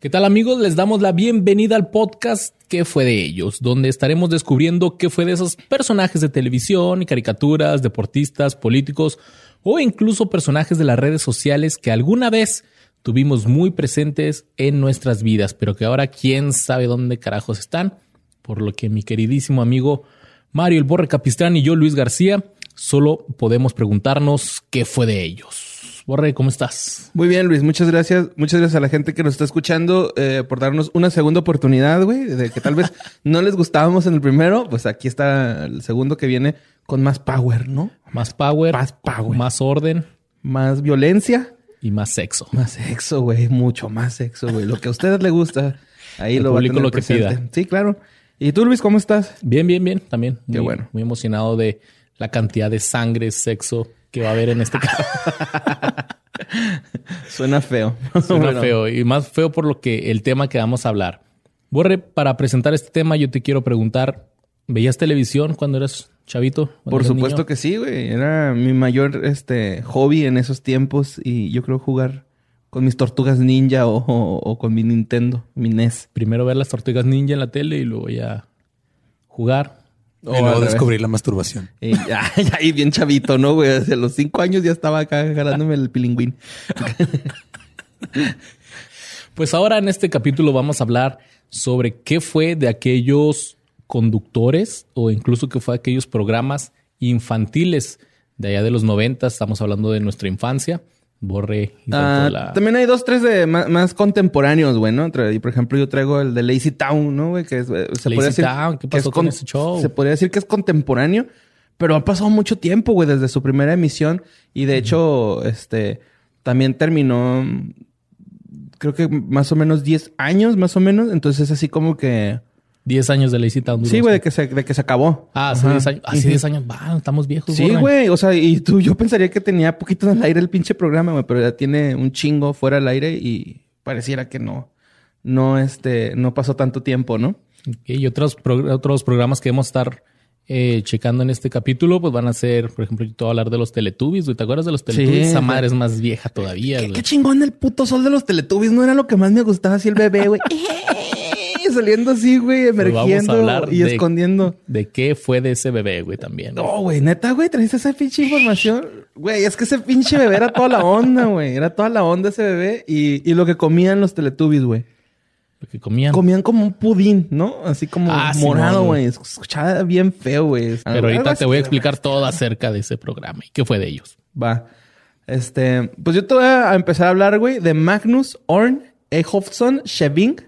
¿Qué tal amigos? Les damos la bienvenida al podcast ¿Qué fue de ellos? Donde estaremos descubriendo qué fue de esos personajes de televisión y caricaturas, deportistas, políticos o incluso personajes de las redes sociales que alguna vez tuvimos muy presentes en nuestras vidas, pero que ahora quién sabe dónde carajos están. Por lo que mi queridísimo amigo Mario El Borre Capistrán y yo, Luis García, solo podemos preguntarnos qué fue de ellos. Borre, ¿cómo estás? Muy bien, Luis. Muchas gracias. Muchas gracias a la gente que nos está escuchando eh, por darnos una segunda oportunidad, güey, de que tal vez no les gustábamos en el primero. Pues aquí está el segundo que viene con más power, ¿no? Más power. Más power. Más orden. Más violencia. Y más sexo. Más sexo, güey. Mucho más sexo, güey. Lo que a ustedes les gusta, ahí lo va a tener lo que pida. Sí, claro. ¿Y tú, Luis, cómo estás? Bien, bien, bien. También. Qué bueno. Muy emocionado de la cantidad de sangre, sexo que va a haber en este caso. Suena feo. Suena feo. Y más feo por lo que el tema que vamos a hablar. Borre, para presentar este tema, yo te quiero preguntar: ¿veías televisión cuando eras chavito? Por supuesto que sí, güey. Era mi mayor este, hobby en esos tiempos. Y yo creo jugar con mis tortugas ninja o, con mi Nintendo, mi NES. Primero ver las tortugas ninja en la tele y luego ya jugar. O y luego descubrir la masturbación. Y ya, ya, bien chavito, ¿no, güey? Hace los cinco años ya estaba acá agarrándome el pilingüín. pues ahora en este capítulo vamos a hablar sobre qué fue de aquellos conductores o incluso qué fue de aquellos programas infantiles de allá de los 90. Estamos hablando de nuestra infancia Borre. Ah, también hay dos, tres de más, contemporáneos, güey, ¿no? Y por ejemplo, yo traigo el de Lazy Town, ¿no, güey? Que es, eh, se Lazy decir Town, ¿qué pasó con ese show? Se podría decir que es contemporáneo, pero ha pasado mucho tiempo, güey, desde su primera emisión. Y de hecho, este, también terminó, creo que más o menos 10 años, más o menos. Entonces es así como que 10 años de Lazy Town. Sí, güey, de que se, de que se acabó. Ah, hace 10 años. Hace 10 años. Va, estamos viejos. Sí, güey. O sea, y tú, yo pensaría que tenía poquito en el aire el pinche programa, güey, pero ya tiene un chingo fuera del aire y pareciera que no, no, este, no pasó tanto tiempo, ¿no? y otros, otros programas que vamos a estar eh, checando en este capítulo, pues van a ser, por ejemplo, yo te voy a hablar de los Teletubbies, güey. ¿Te acuerdas de los Teletubbies? Esa madre es más vieja todavía, ¿Qué, qué chingón el puto sol de los Teletubbies. No era lo que más me gustaba así el bebé, güey. saliendo así, güey, pues emergiendo y escondiendo. De qué fue de ese bebé, güey, también. No, güey, neta, güey, traes esa pinche información. Güey, es que ese pinche bebé era toda la onda, güey. Era toda la onda ese bebé y, y lo que comían los teletubbies, güey. Lo que comían. Comían como un pudín, ¿no? Así como ah, morado, güey. Escuchaba bien feo, güey. Pero ahorita te voy a explicar todo acerca de ese programa y qué fue de ellos. Va. Este, pues yo te voy a empezar a hablar, güey, de Magnus Orn Ejofsson Sheving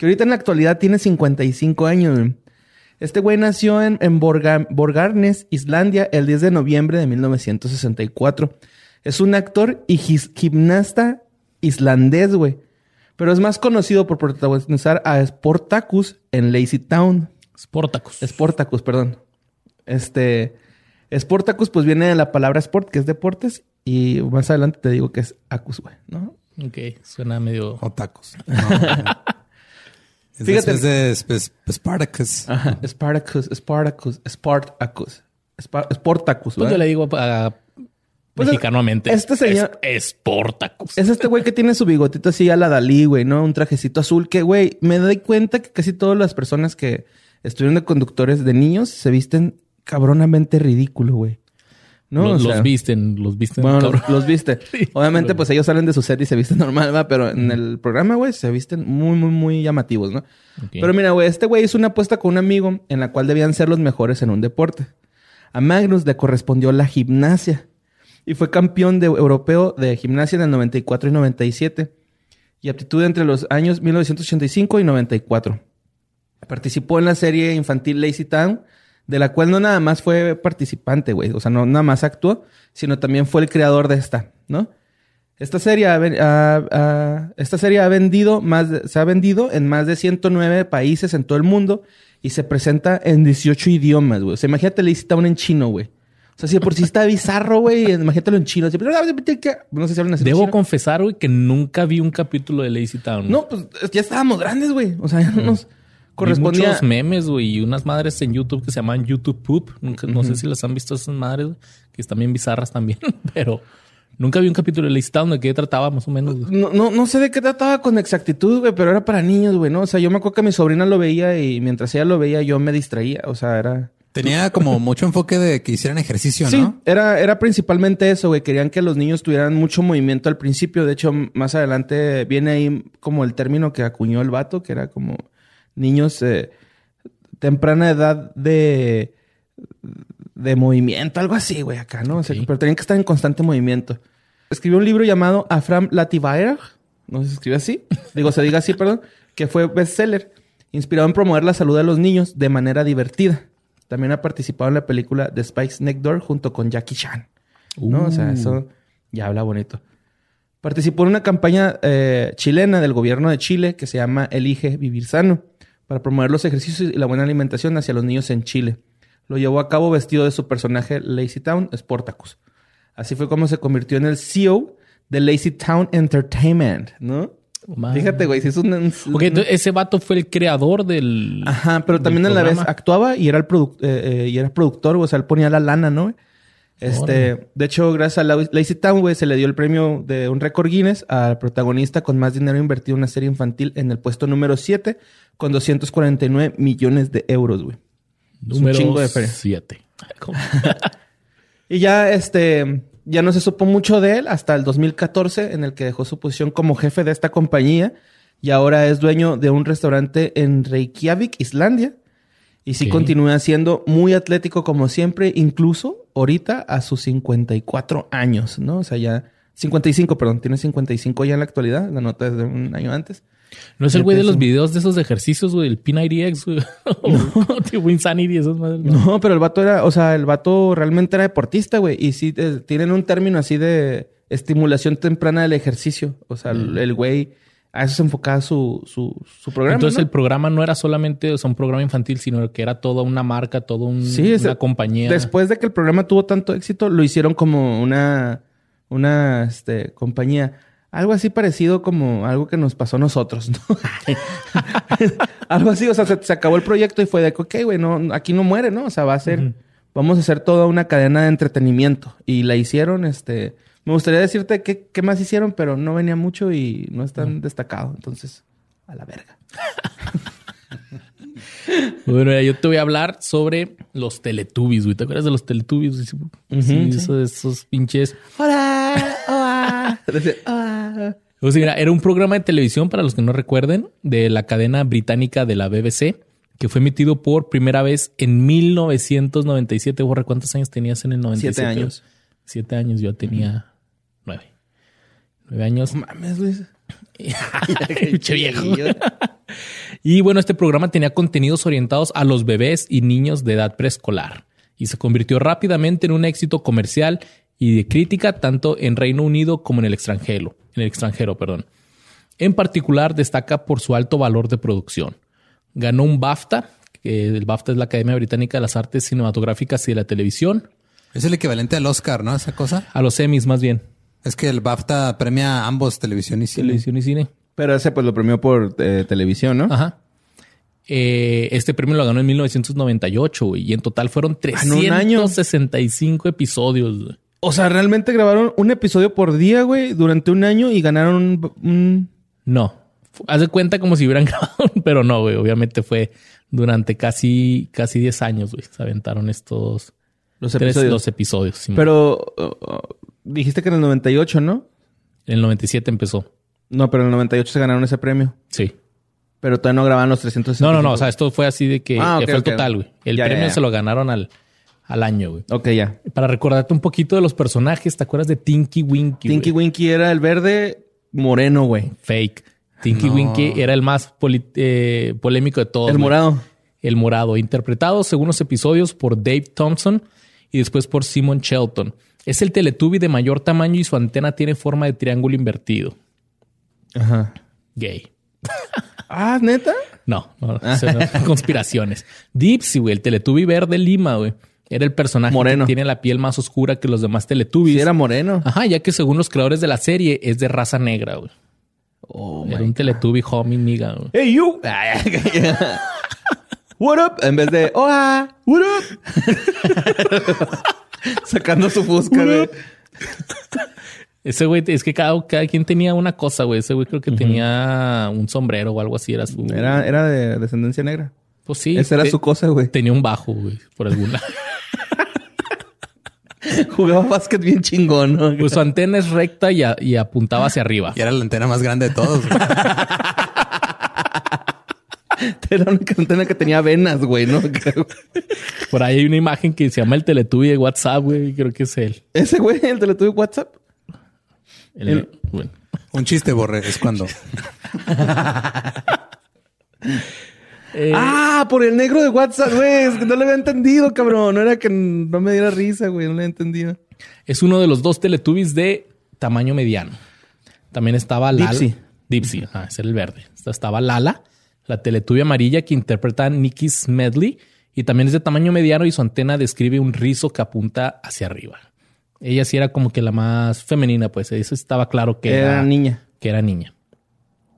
que ahorita en la actualidad tiene 55 años. Este güey nació en, Borgarnes, Islandia, el 10 de noviembre de 1964. Es un actor y gimnasta islandés, güey. Pero es más conocido por protagonizar a Sportacus en Lazy Town. Sportacus. Sportacus, perdón. Este. Sportacus, pues viene de la palabra sport, que es deportes, y más adelante te digo que es acus, güey, ¿no? Ok, suena medio. Otacus. Fíjate. Es de Spartacus. Ajá. Spartacus, Spartacus, Spartacus. Spartacus, Pues yo le digo a, pues mexicanamente. Este señor. Es, Sportacus. Es este güey que tiene su bigotito así a la Dalí, güey, ¿no? Un trajecito azul que, güey, me doy cuenta que casi todas las personas que estuvieron de conductores de niños se visten cabronamente ridículo, güey. ¿No? Los, visten, los visten. Bueno, los, visten. Obviamente, pues ellos salen de su set y se visten normal, ¿va? Pero en el programa, güey, se visten muy, muy, muy llamativos, ¿no? Pero mira, güey, este güey hizo una apuesta con un amigo en la cual debían ser los mejores en un deporte. A Magnus le correspondió la gimnasia y fue campeón de, europeo de gimnasia en el 94 y 97 y aptitud entre los años 1985 y 94. Participó en la serie infantil Lazy Town de la cual no nada más fue participante, güey. O sea, no nada más actuó, sino también fue el creador de esta, ¿no? Esta serie ha, esta serie ha vendido más se ha vendido en más de 109 países en todo el mundo y se presenta en 18 idiomas, güey. O sea, imagínate le un en chino, güey. O sea, si por si está bizarro, güey, imagínatelo en chino. No sé si hablan así. Debo confesar, güey, que nunca vi un capítulo de Lazy Town. No, pues ya estábamos grandes, güey. O sea, ya no nos correspondía. muchos memes, güey, y unas madres en YouTube que se llaman YouTube Poop. no sé si las han visto esas madres, que están bien bizarras también, pero Nunca vi un capítulo de Lazy Town de qué trataba más o menos. No, no, no sé de qué trataba con exactitud, güey, pero era para niños, güey, ¿no? O sea, yo me acuerdo que mi sobrina lo veía y mientras ella lo veía yo me distraía. O sea, era... Tenía como mucho enfoque de que hicieran ejercicio, ¿no? Sí, era, era principalmente eso, güey. Querían que los niños tuvieran mucho movimiento al principio. De hecho, más adelante viene ahí como el término que acuñó el vato, que era como niños eh, temprana edad de, de movimiento, algo así, güey, acá, ¿no? O sea, Pero tenían que estar en constante movimiento. Escribió un libro llamado Afram Lativaer, no se escribe así, digo, se diga así, perdón, que fue bestseller, inspirado en promover la salud de los niños de manera divertida. También ha participado en la película The Spikes Next Door junto con Jackie Chan. ¿No? O sea, uh. eso ya habla bonito. Participó en una campaña eh, chilena del gobierno de Chile que se llama Elige Vivir Sano para promover los ejercicios y la buena alimentación hacia los niños en Chile. Lo llevó a cabo vestido de su personaje Lazy Town, Sportacus. Así fue como se convirtió en el CEO de Lazy Town Entertainment, ¿no? Fíjate, güey, si es un, ese vato fue el creador del. Ajá, pero también a la vez actuaba y era el eh, eh, y era productor, o sea, él ponía la lana, ¿no? Este, de hecho, gracias a Lazy Town, güey, se le dio el premio de un récord Guinness al protagonista con más dinero invertido en una serie infantil en el puesto número 7 con 249 millones de euros, güey. Número 7. y ya, este, ya no se supo mucho de él hasta el 2014, en el que dejó su posición como jefe de esta compañía y ahora es dueño de un restaurante en Reykjavik, Islandia. Y sí continúa siendo muy atlético como siempre, incluso ahorita a sus 54 años, ¿no? O sea, ya 55, perdón, tiene 55 ya en la actualidad, la nota es de un año antes. No es el güey de los videos de esos ejercicios, güey, el P90X, güey. No. Insanity, esos madres. No. pero el vato era, o sea, el vato realmente era deportista, güey. Y sí, eh, tienen un término así de estimulación temprana del ejercicio. O sea, el güey, a eso se enfocaba su, su, su programa. Entonces el programa no era solamente o sea, un programa infantil, sino que era toda una marca, toda un, una compañía. Después de que el programa tuvo tanto éxito, lo hicieron como una, una este, compañía. Algo así parecido como algo que nos pasó a nosotros, ¿no? algo así, o sea, se, acabó el proyecto y fue de, ok, güey, no, aquí no muere, ¿no? O sea, va a ser, vamos a hacer toda una cadena de entretenimiento. Y la hicieron, este, me gustaría decirte qué, qué más hicieron, pero no venía mucho y no es tan destacado. Entonces, a la verga. bueno, yo te voy a hablar sobre los Teletubbies, güey. ¿Te acuerdas de los Teletubbies? Sí, esos pinches. Hola, hola. Mira, era un programa de televisión, para los que no recuerden, de la cadena británica de la BBC, que fue emitido por primera vez en 1997. Borra, ¿cuántos años tenías en el 97? Siete años. Siete años, yo tenía. Nueve años. mames, Luis. viejo. y bueno, este programa tenía contenidos orientados a los bebés y niños de edad preescolar y se convirtió rápidamente en un éxito comercial y de crítica tanto en Reino Unido como en el extranjero. En el extranjero, perdón. En particular destaca por su alto valor de producción. Ganó un BAFTA, que el BAFTA es la Academia Británica de las Artes Cinematográficas y de la Televisión. Es el equivalente al Oscar, ¿no? Esa cosa. A los Emmys, más bien. Es que el BAFTA premia ambos televisión y cine. Televisión y cine. Pero ese pues lo premió por eh, televisión, ¿no? Ajá. Eh, este premio lo ganó en 1998 y en total fueron 365 ah, episodios. O sea, realmente grabaron un episodio por día, güey, durante un año y ganaron un... No. Haz de cuenta como si hubieran grabado, pero no, güey. Obviamente fue durante casi, casi 10 años, güey. Se aventaron estos... Los episodios. Los episodios. pero uh, uh, dijiste que en el 98, ¿no? En el 97 empezó. No, pero en el 98 se ganaron ese premio. Sí. Pero todavía no grababan los 300. No, no, no. O sea, esto fue así de que, ah, fue el total, güey. El premio se lo ganaron al, al año, güey. Ok, ya. Para recordarte un poquito de los personajes, ¿te acuerdas de Tinky Winky? Tinky Winky era el verde moreno, güey. Fake. Tinky Winky era el más eh, polémico de todos. El morado. El morado. Interpretado según los episodios por Dave Thompson y después por Simon Shelton. Es el Teletubby de mayor tamaño y su antena tiene forma de triángulo invertido. Ajá. Gay. ah, ¿neta? No, no, conspiraciones. Dipsy, güey, el Teletubby verde Lima, güey. Era el personaje moreno. que tiene la piel más oscura que los demás Teletubbies. Sí, era moreno. Ajá, ya que según los creadores de la serie es de raza negra, güey. Oh, era un Teletubby homie niga, güey. Hey, you. What up? En vez de, hola, what up? Sacando su fusca, güey. Ese güey, es que cada, cada quien tenía una cosa, güey. Ese güey creo que tenía un sombrero o algo así. Era su. Era, era de descendencia negra. Pues sí. Esa era te- su cosa, güey. Tenía un bajo, güey, por alguna. Jugaba básquet bien chingón, ¿no? pues su antena es recta y, a- y apuntaba hacia arriba. Y era la antena más grande de todos. Era una antena que tenía venas, güey, ¿no? Por ahí hay una imagen que se llama el Teletubby de WhatsApp, güey. Creo que es él. Ese güey, el de la tuve WhatsApp. El- El- bueno. Un chiste, Borre, es cuando. Eh, Ah, por el negro de WhatsApp, güey. Es que no lo había entendido, cabrón. No era que no me diera risa, güey. No lo había entendido. Es uno de los dos Teletubbies de tamaño mediano. También estaba Lala. Dipsy. Dipsy, ajá, ese era el verde. Esta Estaba Lala, la Teletubby amarilla que interpreta a Nikki Smedley. Y también es de tamaño mediano y su antena describe un rizo que apunta hacia arriba. Ella sí era como que la más femenina, pues. Eso estaba claro que Era era, niña. que era niña.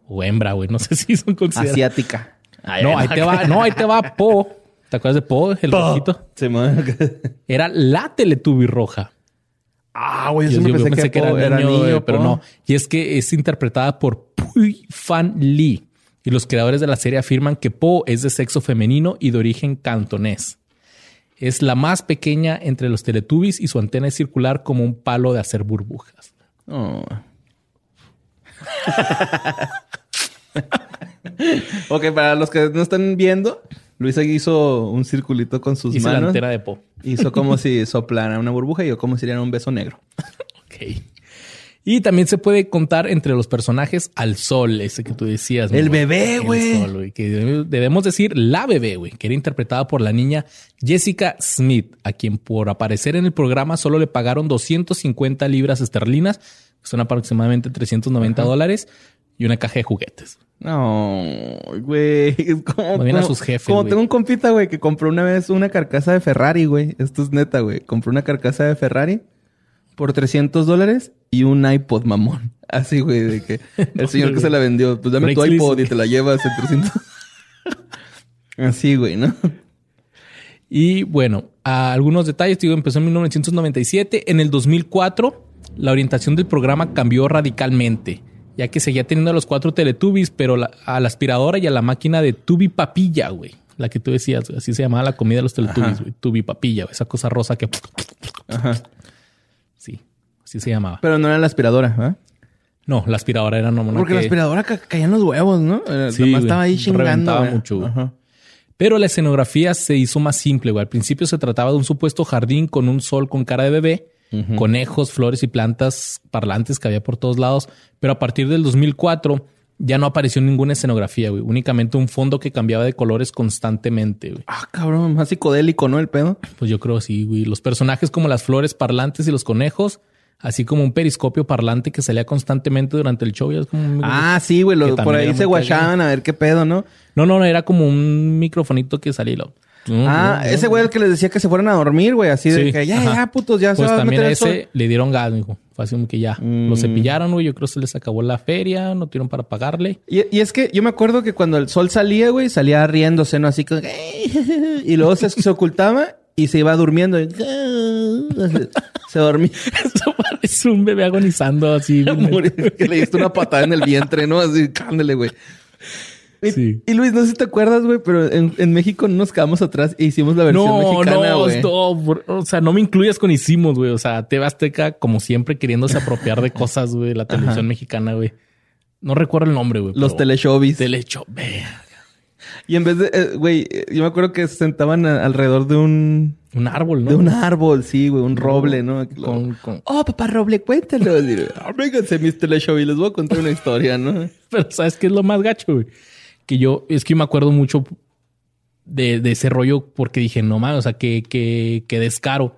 O hembra, güey. No sé si son consideradas. Asiática. No, ahí te va, no, ahí te va Po. ¿Te acuerdas de Po? El rojito. Se me... Era la Teletubby roja. Ah, güey. Yo, Yo, siempre yo pensé, pensé que, Po era, niño, pero Po. no. Y es que es interpretada por Pui Fan Lee. Y los creadores de la serie afirman que Po es de sexo femenino y de origen cantonés. Es la más pequeña entre los Teletubbies y su antena es circular como un palo de hacer burbujas. Oh. ok, para los que no están viendo, Luisa hizo un circulito con sus la manos. antena de Po. Hizo como si soplara una burbuja y yo como si diera un beso negro. Ok. Y también se puede contar entre los personajes al sol, ese que tú decías. El ¿no, bebé, güey. Que debe- debemos decir la bebé, güey, que era interpretada por la niña Jessica Smith, a quien por aparecer en el programa solo le pagaron 250 libras esterlinas, que son aproximadamente 390 dólares, y una caja de juguetes. No, güey. Como, bien a como- sus jefes, Como tengo un compita, güey, que compró una vez una carcasa de Ferrari, güey. Esto es neta, güey. Compró una carcasa de Ferrari por 300 dólares y un iPod mamón. Así, güey, de que el señor que se la vendió, pues dame tu iPod y te la llevas en 300. Así, güey, ¿no? Y bueno, a algunos detalles, digo, empezó en 1997. En el 2004, la orientación del programa cambió radicalmente, ya que seguía teniendo a los cuatro Teletubbies, pero la- a la aspiradora y a la máquina de Tubi Papilla, güey. La que tú decías, así se llamaba la comida de los Teletubbies, güey. Tubi Papilla, güey, esa cosa rosa que... Ajá. Sí, se llamaba. Pero no era la aspiradora, ¿ah? No, la aspiradora era no, Porque la aspiradora ca- caían los huevos, ¿no? Eh, Sí, güey. estaba ahí chingando. Mucho, güey. Ajá. Pero la escenografía se hizo más simple, güey. Al principio se trataba de un supuesto jardín con un sol con cara de bebé, conejos, flores y plantas parlantes que había por todos lados. Pero a partir del 2004 ya no apareció ninguna escenografía, güey. Únicamente un fondo que cambiaba de colores constantemente, güey. Ah, cabrón, más psicodélico, ¿no? El pedo. Pues yo creo sí, güey. Los personajes como las flores parlantes y los conejos, así como un periscopio parlante que salía constantemente durante el show. ya es como un- Ah, sí, güey. lo- Que Por ahí se guachaban a ver qué pedo, ¿no? No, no, no, era como un microfonito que salía lo... Ah, ese güey el que les decía que se fueran a dormir, güey. Así de Sí, que ya, ajá. ya, putos, ya se Pues va a también a ese le dieron gas, mijo. Fue así como que ya. Mm. Lo cepillaron, güey. Yo creo que se les acabó la feria. No tuvieron para pagarle. Y, y es que yo me acuerdo que cuando el sol salía, güey, salía riéndose, ¿no? Así como... Y luego se, se ocultaba y se iba durmiendo. Se dormía. Eso parece un bebé agonizando así. Que le diste una patada en el vientre, ¿no? Así, cándale, güey. Y, Sí. y Luis, no sé si te acuerdas, güey, pero en, en México no nos quedamos atrás e hicimos la versión No, mexicana, no, güey. no, o sea, no me incluyas con hicimos, güey. O sea, TV Azteca, como siempre, queriéndose apropiar de cosas, güey, la televisión mexicana, güey. No recuerdo el nombre, güey. Los pero- teleshows. Y en vez de, eh, güey, eh, yo me acuerdo que se sentaban a- alrededor de un, Un árbol, ¿no? de un árbol, sí, güey, un roble, ¿no? Con- con- Oh, papá roble, cuéntalo. Y, "Ah, Vénganse, mis teleshow y les voy a contar una historia, ¿no? Pero ¿sabes qué es lo más gacho, güey? Que yo, es que yo me acuerdo mucho de, de ese rollo porque dije, no mames, o sea, que, que, que descaro.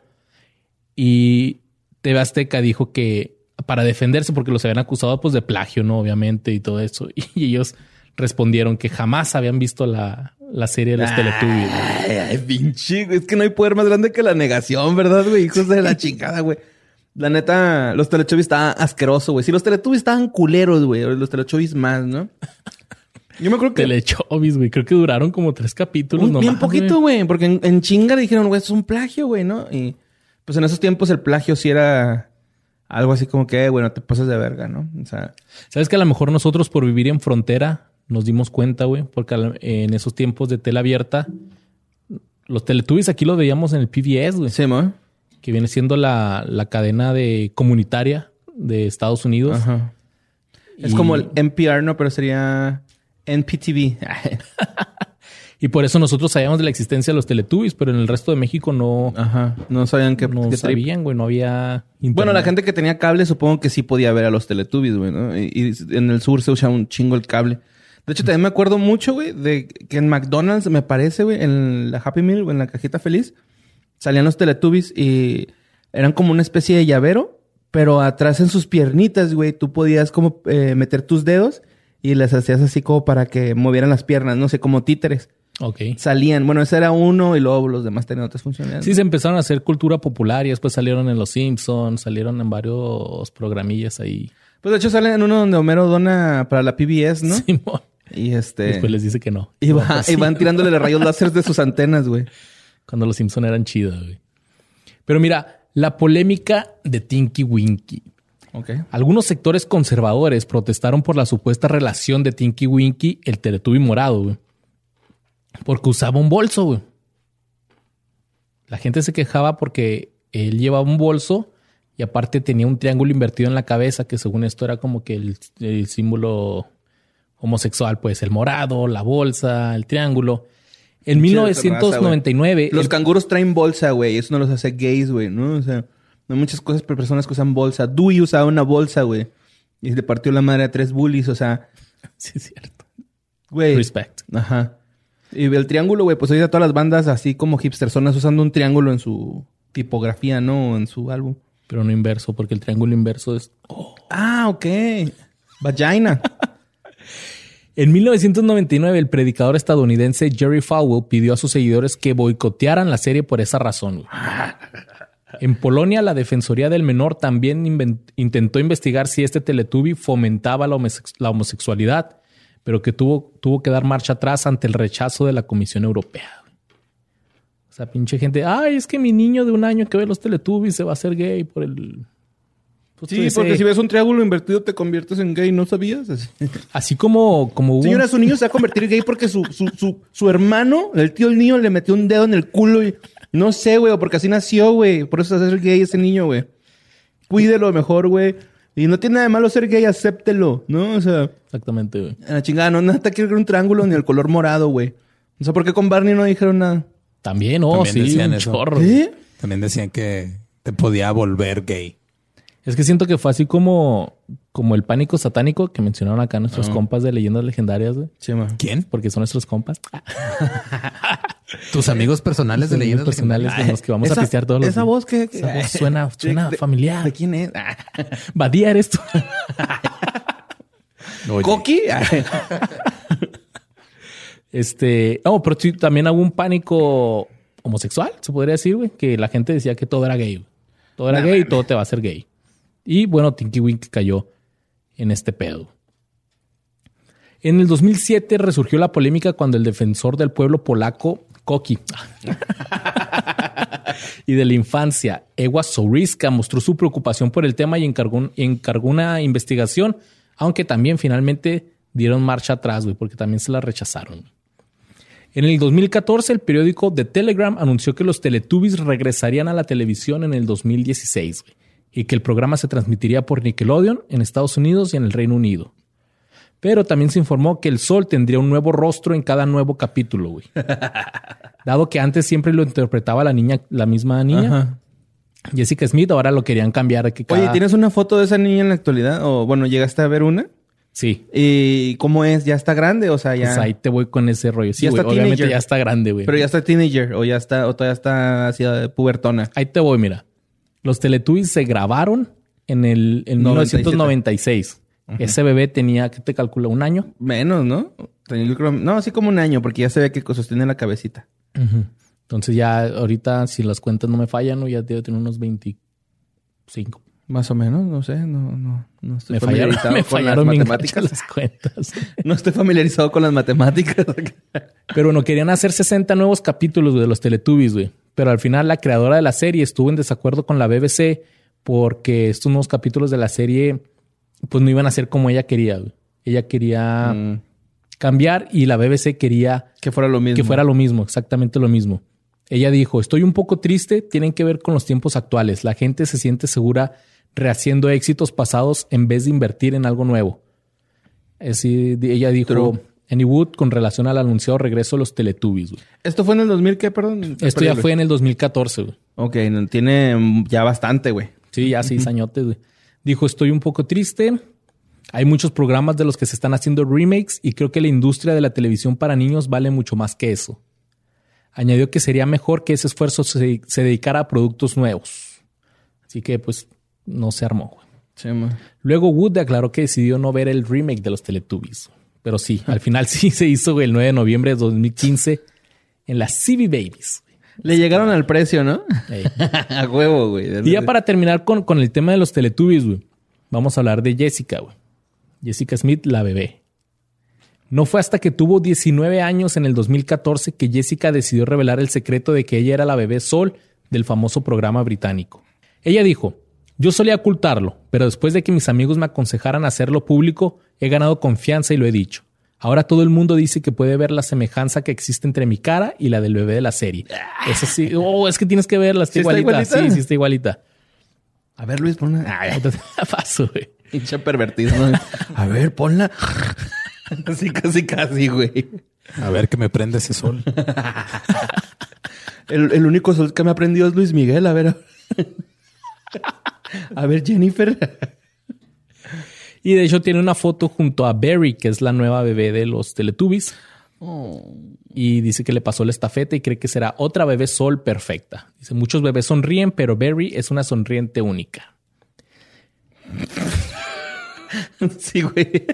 Y TV Azteca dijo que para defenderse, porque los habían acusado pues de plagio, ¿no? Obviamente, y todo eso. Y ellos respondieron que jamás habían visto la, la serie de los Teletubbies. Ay, ay, pinche, güey, es que no hay poder más grande que la negación, ¿verdad, güey? Hijos de la chingada, güey. La neta, los Teletubbies estaban asquerosos, güey. Si los Teletubbies estaban culeros, güey, los Teletubbies más, ¿no? Yo me acuerdo que... Telechovis, güey. Creo que duraron como tres capítulos, no bien poquito, güey, porque en, en chinga le dijeron, güey, es un plagio, güey, ¿no? Y pues en esos tiempos el plagio sí era algo así como que, bueno, te pasas de verga, ¿no? O sea, sabes que a lo mejor nosotros por vivir en frontera nos dimos cuenta, güey, porque en esos tiempos de tela abierta, los Teletubbies aquí los veíamos en el PBS, güey. Sí, ¿no? Que viene siendo la, la cadena de comunitaria de Estados Unidos. Ajá. Es como el NPR, ¿no? Pero sería NPTV. y por eso nosotros sabíamos de la existencia de los Teletubbies, pero en el resto de México no. Ajá. No sabían que. No sabían, güey. No había. Bueno, la gente que tenía cable supongo que sí podía ver a los Teletubbies, güey, ¿no? Y, en el sur se usa un chingo el cable. De hecho, también me acuerdo mucho, güey, de que en McDonald's, me parece, güey, en la Happy Meal, en la cajita feliz, salían los Teletubbies y eran como una especie de llavero pero atrás en sus piernitas, güey, tú podías como eh, meter tus dedos y les hacías así como para que movieran las piernas, no sé, como títeres. Ok. Salían. Bueno, ese era uno y luego los demás tenían otras funciones. Sí, se empezaron a hacer cultura popular y después salieron en Los Simpsons, salieron en varios programillas ahí. Pues de hecho salen en uno donde Homero dona para la PBS, ¿no? Sí, Y este. Después les dice que no. Y, y van tirándole los rayos láser de sus antenas, güey. Cuando los Simpsons eran chidos, güey. Pero mira, la polémica de Tinky Winky. Algunos sectores conservadores protestaron por la supuesta relación de Tinky Winky, el Teletubby morado, güey. Porque usaba un bolso, güey. La gente se quejaba porque él llevaba un bolso y aparte tenía un triángulo invertido en la cabeza, que según esto era como que el, símbolo homosexual, pues el morado, la bolsa, el triángulo. En 1999. los canguros traen bolsa, güey. Eso no los hace gays, güey, ¿no? O sea, hay muchas cosas para personas que usan bolsa. Dewey usaba una bolsa, güey. Y le partió la madre a tres bullies, o sea. Sí, es cierto. Güey. Respect. Ajá. Y el triángulo, güey, pues ahorita todas las bandas, así como hipstersonas, usando un triángulo en su tipografía, ¿no? En su álbum. Pero no inverso, porque el triángulo inverso es. Ah, ok. Vagina. En 1999, el predicador estadounidense Jerry Falwell pidió a sus seguidores que boicotearan la serie por esa razón. En Polonia, la Defensoría del Menor también intentó investigar si este Teletubby fomentaba la, homosexualidad, pero que tuvo, tuvo que dar marcha atrás ante el rechazo de la Comisión Europea. O sea, pinche gente, ay, es que mi niño de un año que ve los Teletubbies se va a hacer gay por el pues sí, porque si ves un triángulo invertido te conviertes en gay, ¿no sabías? Así, como, como Señora, su niño se va a convertir gay porque su, su, su, su hermano, el tío del niño, le metió un dedo en el culo y... No sé, güey, porque así nació, güey. Por eso es el gay ese niño, güey. Cuídelo mejor, güey. Y no tiene nada de malo ser gay, acéptelo, ¿no? O sea... Exactamente, güey. la chingada, no nada que un triángulo ni el color morado, güey. O sea, ¿por qué con Barney no dijeron nada? También, oh, sí, decían eso. También decían que te podía volver gay. Es que siento que fue así como, como el pánico satánico que mencionaron acá nuestros compas de leyendas legendarias, güey. ¿Quién? Porque son nuestros compas. Tus amigos personales de leyendas personales con los que vamos a pistear todos los Esa voz que, esa voz suena, suena familiar. ¿De quién es? Badía eres tú. ¿Coqui? este, no, pero también hubo un pánico homosexual, se podría decir, güey, que la gente decía que todo era gay. Todo era gay y todo te va a hacer gay. Y bueno, Tinky Wink cayó en este pedo. En el 2007 resurgió la polémica cuando el defensor del pueblo polaco, Koki, y de la infancia, Ewa Souriska, mostró su preocupación por el tema y encargó, encargó una investigación, aunque también finalmente dieron marcha atrás, güey, porque también se la rechazaron. En el 2014, el periódico The Telegram anunció que los Teletubbies regresarían a la televisión en el 2016, güey y que el programa se transmitiría por Nickelodeon en Estados Unidos y en el Reino Unido. Pero también se informó que el sol tendría un nuevo rostro en cada nuevo capítulo, güey. Dado que antes siempre lo interpretaba la niña, la misma niña. Jessica Smith, ahora lo querían cambiar. Que Oye, ¿tienes una foto de esa niña en la actualidad? O bueno, ¿llegaste a ver una? Sí. ¿Y cómo es? ¿Ya está grande? O sea, ya. Pues ahí te voy con ese rollo. Sí, güey. Obviamente ya está grande, güey. Pero ya está teenager o ya está, o todavía está hacia pubertona. Ahí te voy, mira. Los Teletubbies se grabaron en el en 1996. Ese bebé tenía, ¿qué te calcula? ¿Un año? Menos, ¿no? no, así como un año, porque ya se ve que sostiene la cabecita. Entonces ya ahorita, si las cuentas no me fallan, ¿no? ya debe tener unos 25. Más o menos, no sé, no, no, no estoy me familiarizado me con las matemáticas. Las cuentas. no estoy familiarizado con las matemáticas. Pero bueno, querían hacer 60 nuevos capítulos de los Teletubbies, güey pero al final la creadora de la serie estuvo en desacuerdo con la BBC porque estos nuevos capítulos de la serie pues no iban a ser como ella quería. Ella quería mm. cambiar y la BBC quería que fuera lo mismo. Que fuera lo mismo, exactamente lo mismo. Ella dijo, estoy un poco triste, tienen que ver con los tiempos actuales. La gente se siente segura rehaciendo éxitos pasados en vez de invertir en algo nuevo. Así, ella dijo, Annie Wood con relación al anunciado regreso de los Teletubbies. ¿Esto fue en el 2000 qué, perdón? Esto ya fue en el 2014. Güey. Ok, tiene ya bastante, güey. Sí, ya seis añotes, güey. Dijo, estoy un poco triste. Hay muchos programas de los que se están haciendo remakes y creo que la industria de la televisión para niños vale mucho más que eso. Añadió que sería mejor que ese esfuerzo se, dedicara a productos nuevos. Así que pues no se armó. Luego Wood declaró que decidió no ver el remake de los Teletubbies. Pero sí, al final sí se hizo el 9 de noviembre de 2015 en las CB Babies. Le llegaron al precio, ¿no? a huevo, güey. Y ya para terminar con, con el tema de los Teletubbies, güey. Vamos a hablar de Jessica, güey. Jessica Smith, la bebé. No fue hasta que tuvo 19 años en el 2014 que Jessica decidió revelar el secreto de que ella era la bebé Sol del famoso programa británico. Ella dijo, yo solía ocultarlo, pero después de que mis amigos me aconsejaran hacerlo público, he ganado confianza y lo he dicho. Ahora todo el mundo dice que puede ver la semejanza que existe entre mi cara y la del bebé de la serie. Eso sí, oh, es que tienes que verla, está, igualita? Sí, sí, está igualita. A ver, Luis, ponla. Ay, paso, güey. Hincha pervertido. A ver, ponla. Así, casi, casi, güey. A ver que me prende ese sol. el, único sol que me ha prendido es Luis Miguel. A ver. A ver, Jennifer. Y de hecho tiene una foto junto a Barry, que es la nueva bebé de los Teletubbies. Oh. Y dice que le pasó la estafeta y cree que será otra bebé sol perfecta. Dice, muchos bebés sonríen, pero Barry es una sonriente única. sí, güey.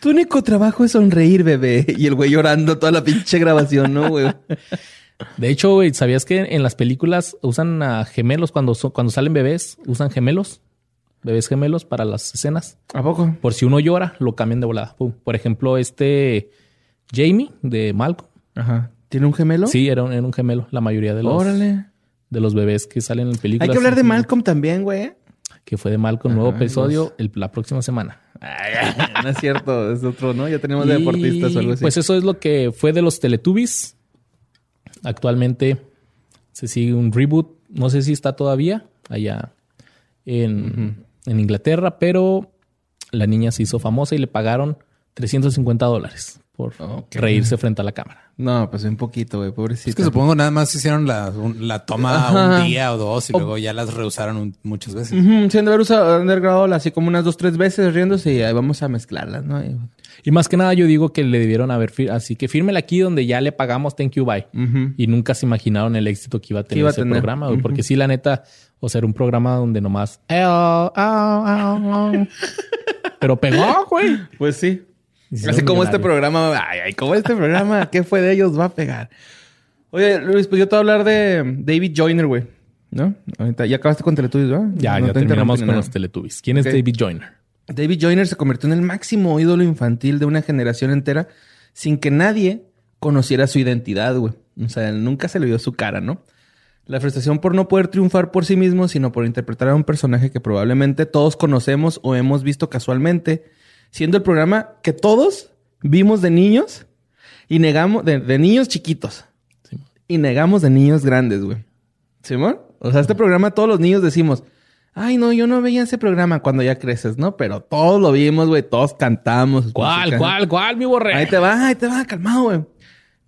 Tu único trabajo es sonreír, bebé. Y el güey llorando toda la pinche grabación, ¿no, güey? De hecho, güey, ¿sabías que en las películas usan a gemelos cuando, cuando salen bebés? Usan gemelos. Bebés gemelos para las escenas. ¿A poco? Por si uno llora, lo cambian de volada. Por ejemplo, este Jamie de Malcolm. Ajá. ¿Tiene un gemelo? Sí, era un, gemelo. La mayoría de los, Órale. de los bebés que salen en películas. Hay que hablar de Malcolm también, güey. Que fue de Malcolm, nuevo episodio la próxima semana. no es cierto, es otro, ¿no? Ya tenemos deportistas o algo así. Pues eso es lo que fue de los Teletubbies. Actualmente se sigue un reboot. No sé si está todavía allá en, Inglaterra, pero la niña se hizo famosa y le pagaron 350 dólares por reírse frente a la cámara. No, pues un poquito, güey, pobrecito. Es que supongo nada más hicieron la, la toma un día o dos y luego ya las rehusaron muchas veces. Uh Sí, han de haber usado, grabado así como unas dos, tres veces riéndose y ahí vamos a mezclarlas, ¿no? Y más que nada yo digo que le debieron haber... Así que fírmela aquí donde ya le pagamos thank you, bye. Y nunca se imaginaron el éxito que iba a tener ese programa. Porque sí, la neta... O sea, un programa donde nomás... Pero pegó, güey. Pues sí. Así como este programa... Ay, ay, como este programa... ¿Qué fue de ellos? Va a pegar. Oye, Luis, pues yo te voy a hablar de David Joyner, güey. ¿No? Ahorita ya acabaste con Teletubbies, ¿verdad? Ya, ya terminamos con los Teletubbies. ¿Quién es David Joyner? David Joyner se convirtió en el máximo ídolo infantil de una generación entera sin que nadie conociera su identidad, güey. O sea, nunca se le vio su cara, ¿no? La frustración por no poder triunfar por sí mismo, sino por interpretar a un personaje que probablemente todos conocemos o hemos visto casualmente, siendo el programa que todos vimos de niños y negamos, de, niños chiquitos. Y negamos de niños grandes, güey. ¿Simón? O sea, este programa todos los niños decimos, Ay, no, yo no veía ese programa cuando ya creces, ¿no? Pero todos lo vimos, güey. Todos cantamos. ¿Cuál, cuál, cuál, mi borre? Ahí te va, ahí te va, calmado, güey.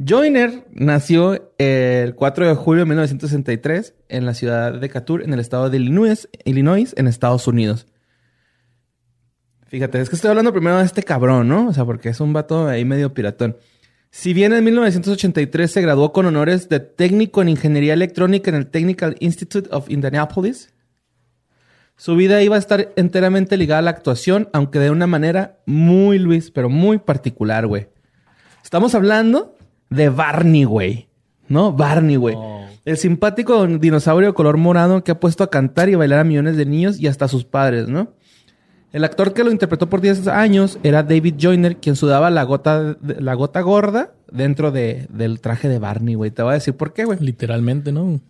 Joyner nació el 4 de julio de 1963 en la ciudad de Decatur, en el estado de Illinois, Illinois, en Estados Unidos. Fíjate, es que estoy hablando primero de este cabrón, ¿no? O sea, porque es un vato ahí medio piratón. Si bien en 1983 se graduó con honores de técnico en ingeniería electrónica en el Technical Institute of Indianapolis, su vida iba a estar enteramente ligada a la actuación, aunque de una manera muy Luis, pero muy particular, güey. Estamos hablando de Barney, güey. ¿No? Barney, güey. Oh. El simpático dinosaurio color morado que ha puesto a cantar y bailar a millones de niños y hasta a sus padres, ¿no? El actor que lo interpretó por 10 años era David Joyner, quien sudaba la gota, la gota gorda dentro del traje de Barney, güey. Te voy a decir por qué, güey. Literalmente, ¿no?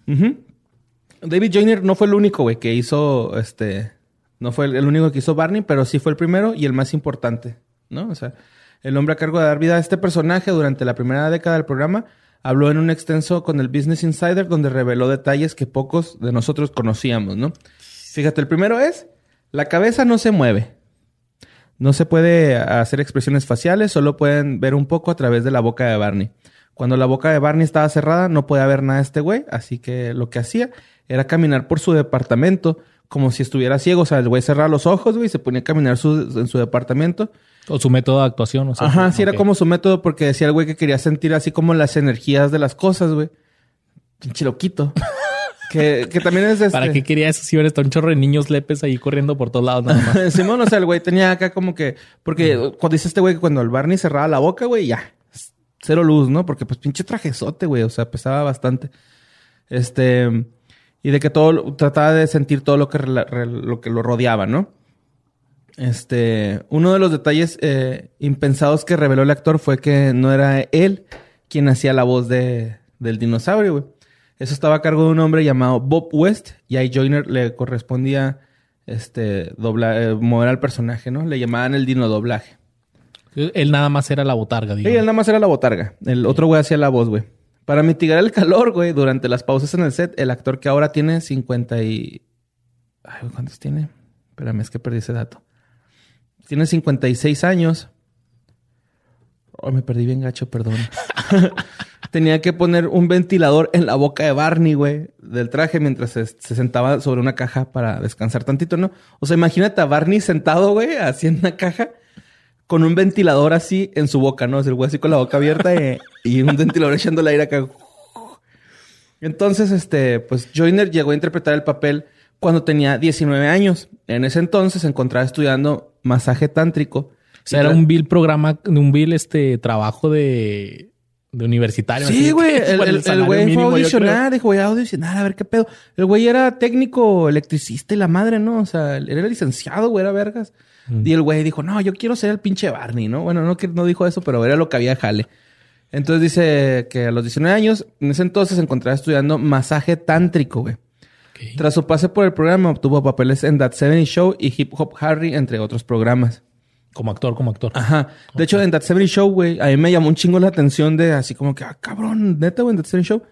David Joyner no fue el único, güey, que hizo este. No fue el único que hizo Barney, pero sí fue el primero y el más importante, ¿no? O sea, el hombre a cargo de dar vida a este personaje durante la primera década del programa habló en un extenso con el Business Insider donde reveló detalles que pocos de nosotros conocíamos, ¿no? Fíjate, el primero es, la cabeza no se mueve. No se puede hacer expresiones faciales, solo pueden ver un poco a través de la boca de Barney. Cuando la boca de Barney estaba cerrada, no podía ver nada de este güey, así que lo que hacía era caminar por su departamento como si estuviera ciego. O sea, el güey cerraba los ojos, güey, y se ponía a caminar en su departamento. O su método de actuación, o sea. Ajá, sí, era como su método porque decía el güey que quería sentir así como las energías de las cosas, güey. Pinche loquito. que, que también es este... ¿Para qué quería eso si eres un chorro de niños lepes ahí corriendo por todos lados nada más? Simón, o sea, el güey tenía acá como que... Porque cuando dice este güey que cuando el Barney cerraba la boca, güey, ya. Cero luz, ¿no? Porque pues pinche trajezote, güey. O sea, pesaba bastante. Este... Y de que todo... Trataba de sentir todo lo que, lo, que lo rodeaba, ¿no? Este, uno de los detalles eh, impensados que reveló el actor fue que no era él quien hacía la voz de, del dinosaurio, güey. Eso estaba a cargo de un hombre llamado Bob West y a Joyner le correspondía este, dobla, eh, mover al personaje, ¿no? Le llamaban el dino doblaje. Él nada más era la botarga, digamos. Sí, él nada más era la botarga. El otro güey hacía la voz, güey. Para mitigar el calor, güey, durante las pausas en el set, el actor que ahora tiene 50 y... Ay, ¿cuántos tiene? Espérame, es que perdí ese dato. Tiene 56 años. Oh, me perdí bien gacho, perdón. Tenía que poner un ventilador en la boca de Barney, güey, del traje mientras se, sentaba sobre una caja para descansar tantito, ¿no? O sea, imagínate a Barney sentado, güey, así en una caja con un ventilador así en su boca, ¿no? el güey así con la boca abierta y, un ventilador echando el aire acá. Entonces, este, pues Joyner llegó a interpretar el papel cuando tenía 19 años. En ese entonces se encontraba estudiando masaje tántrico. O sea, era un bill programa, un bill este trabajo de, de universitario. Sí, güey. El, güey fue a audicionar, dijo, voy a audicionar, a ver qué pedo. El güey era técnico electricista y la madre, ¿no? O sea, era licenciado, güey, era vergas. Mm. Y el güey dijo, no, yo quiero ser el pinche Barney, ¿no? Bueno, no, no dijo eso, pero era lo que había jale. Entonces dice que a los 19 años, en ese entonces se encontraba estudiando masaje tántrico, güey. Tras su pase por el programa, obtuvo papeles en That 70 Show y Hip Hop Harry, entre otros programas. Como actor, como actor. Ajá. De hecho, en That 70 Show, güey, a mí me llamó un chingo la atención de así como que, ah, cabrón, neta, güey, en That 70 Show.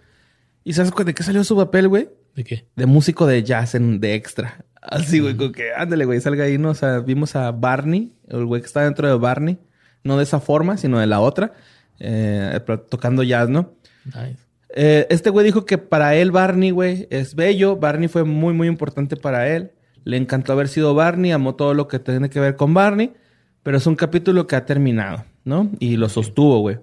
¿Y sabes de qué salió su papel, güey? ¿De qué? De músico de jazz en, de extra. Así, güey, como que, ándale, güey, salga ahí, ¿no? O sea, vimos a Barney, el güey que está dentro de Barney. No de esa forma, sino de la otra. Eh, tocando jazz, ¿no? Nice. Eh, este güey dijo que para él Barney, güey, es bello. Barney fue muy, muy importante para él. Le encantó haber sido Barney, amó todo lo que tiene que ver con Barney. Pero es un capítulo que ha terminado, ¿no? Y lo sostuvo, güey.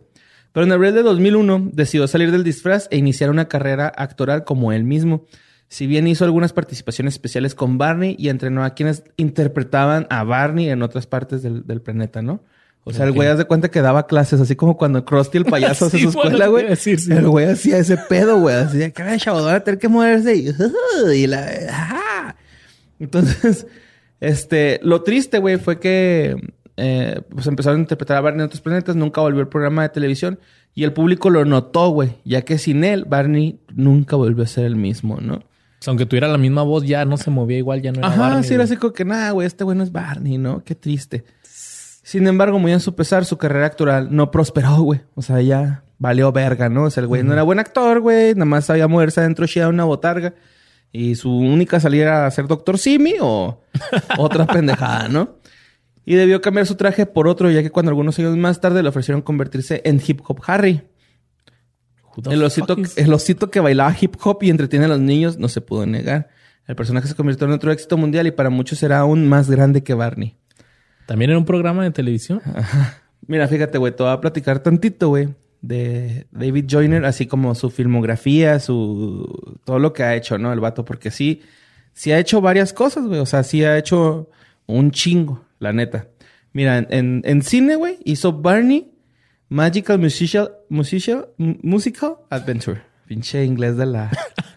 Pero en abril de 2001 decidió salir del disfraz e iniciar una carrera actoral como él mismo. Si bien hizo algunas participaciones especiales con Barney y entrenó a quienes interpretaban a Barney en otras partes del, del planeta, ¿no? O sea, el güey hace cuenta que daba clases, así como cuando Krusty el payaso hace su escuela, güey. el güey hacía ese pedo, güey. Así que, a chavo, a tener que moverse. Y, la... Entonces, este... Lo triste, güey, fue que... Eh, pues empezaron a interpretar a Barney en otros planetas. Nunca volvió al programa de televisión. Y el público lo notó, güey. Ya que sin él, Barney nunca volvió a ser el mismo, ¿no? O sea, aunque tuviera la misma voz, ya no se movía igual, ya no era Ajá, sí, era así como que, nada, güey, este güey no es Barney, ¿no? Qué triste. Sin embargo, muy en su pesar, su carrera actoral no prosperó, güey. O sea, ya valió verga, ¿no? O sea, el güey no era buen actor, güey. Nada más sabía moverse adentro de una botarga. Y su única salida era ser Doctor Simi o otra pendejada, ¿no? Y debió cambiar su traje por otro, ya que cuando algunos años más tarde le ofrecieron convertirse en Hip Hop Harry. El osito, el osito que bailaba hip hop y entretiene a los niños no se pudo negar. El personaje se convirtió en otro éxito mundial y para muchos era aún más grande que Barney. ¿También en un programa de televisión? Mira, fíjate, güey, te voy a platicar tantito, güey, de David Joyner, así como su filmografía, su... todo lo que ha hecho, ¿no? El vato, porque sí, sí ha hecho varias cosas, güey. O sea, sí ha hecho un chingo, la neta. Mira, en, en cine, güey, hizo Barney, Magical Musical, Musical, Musical Adventure. Pinche inglés de la...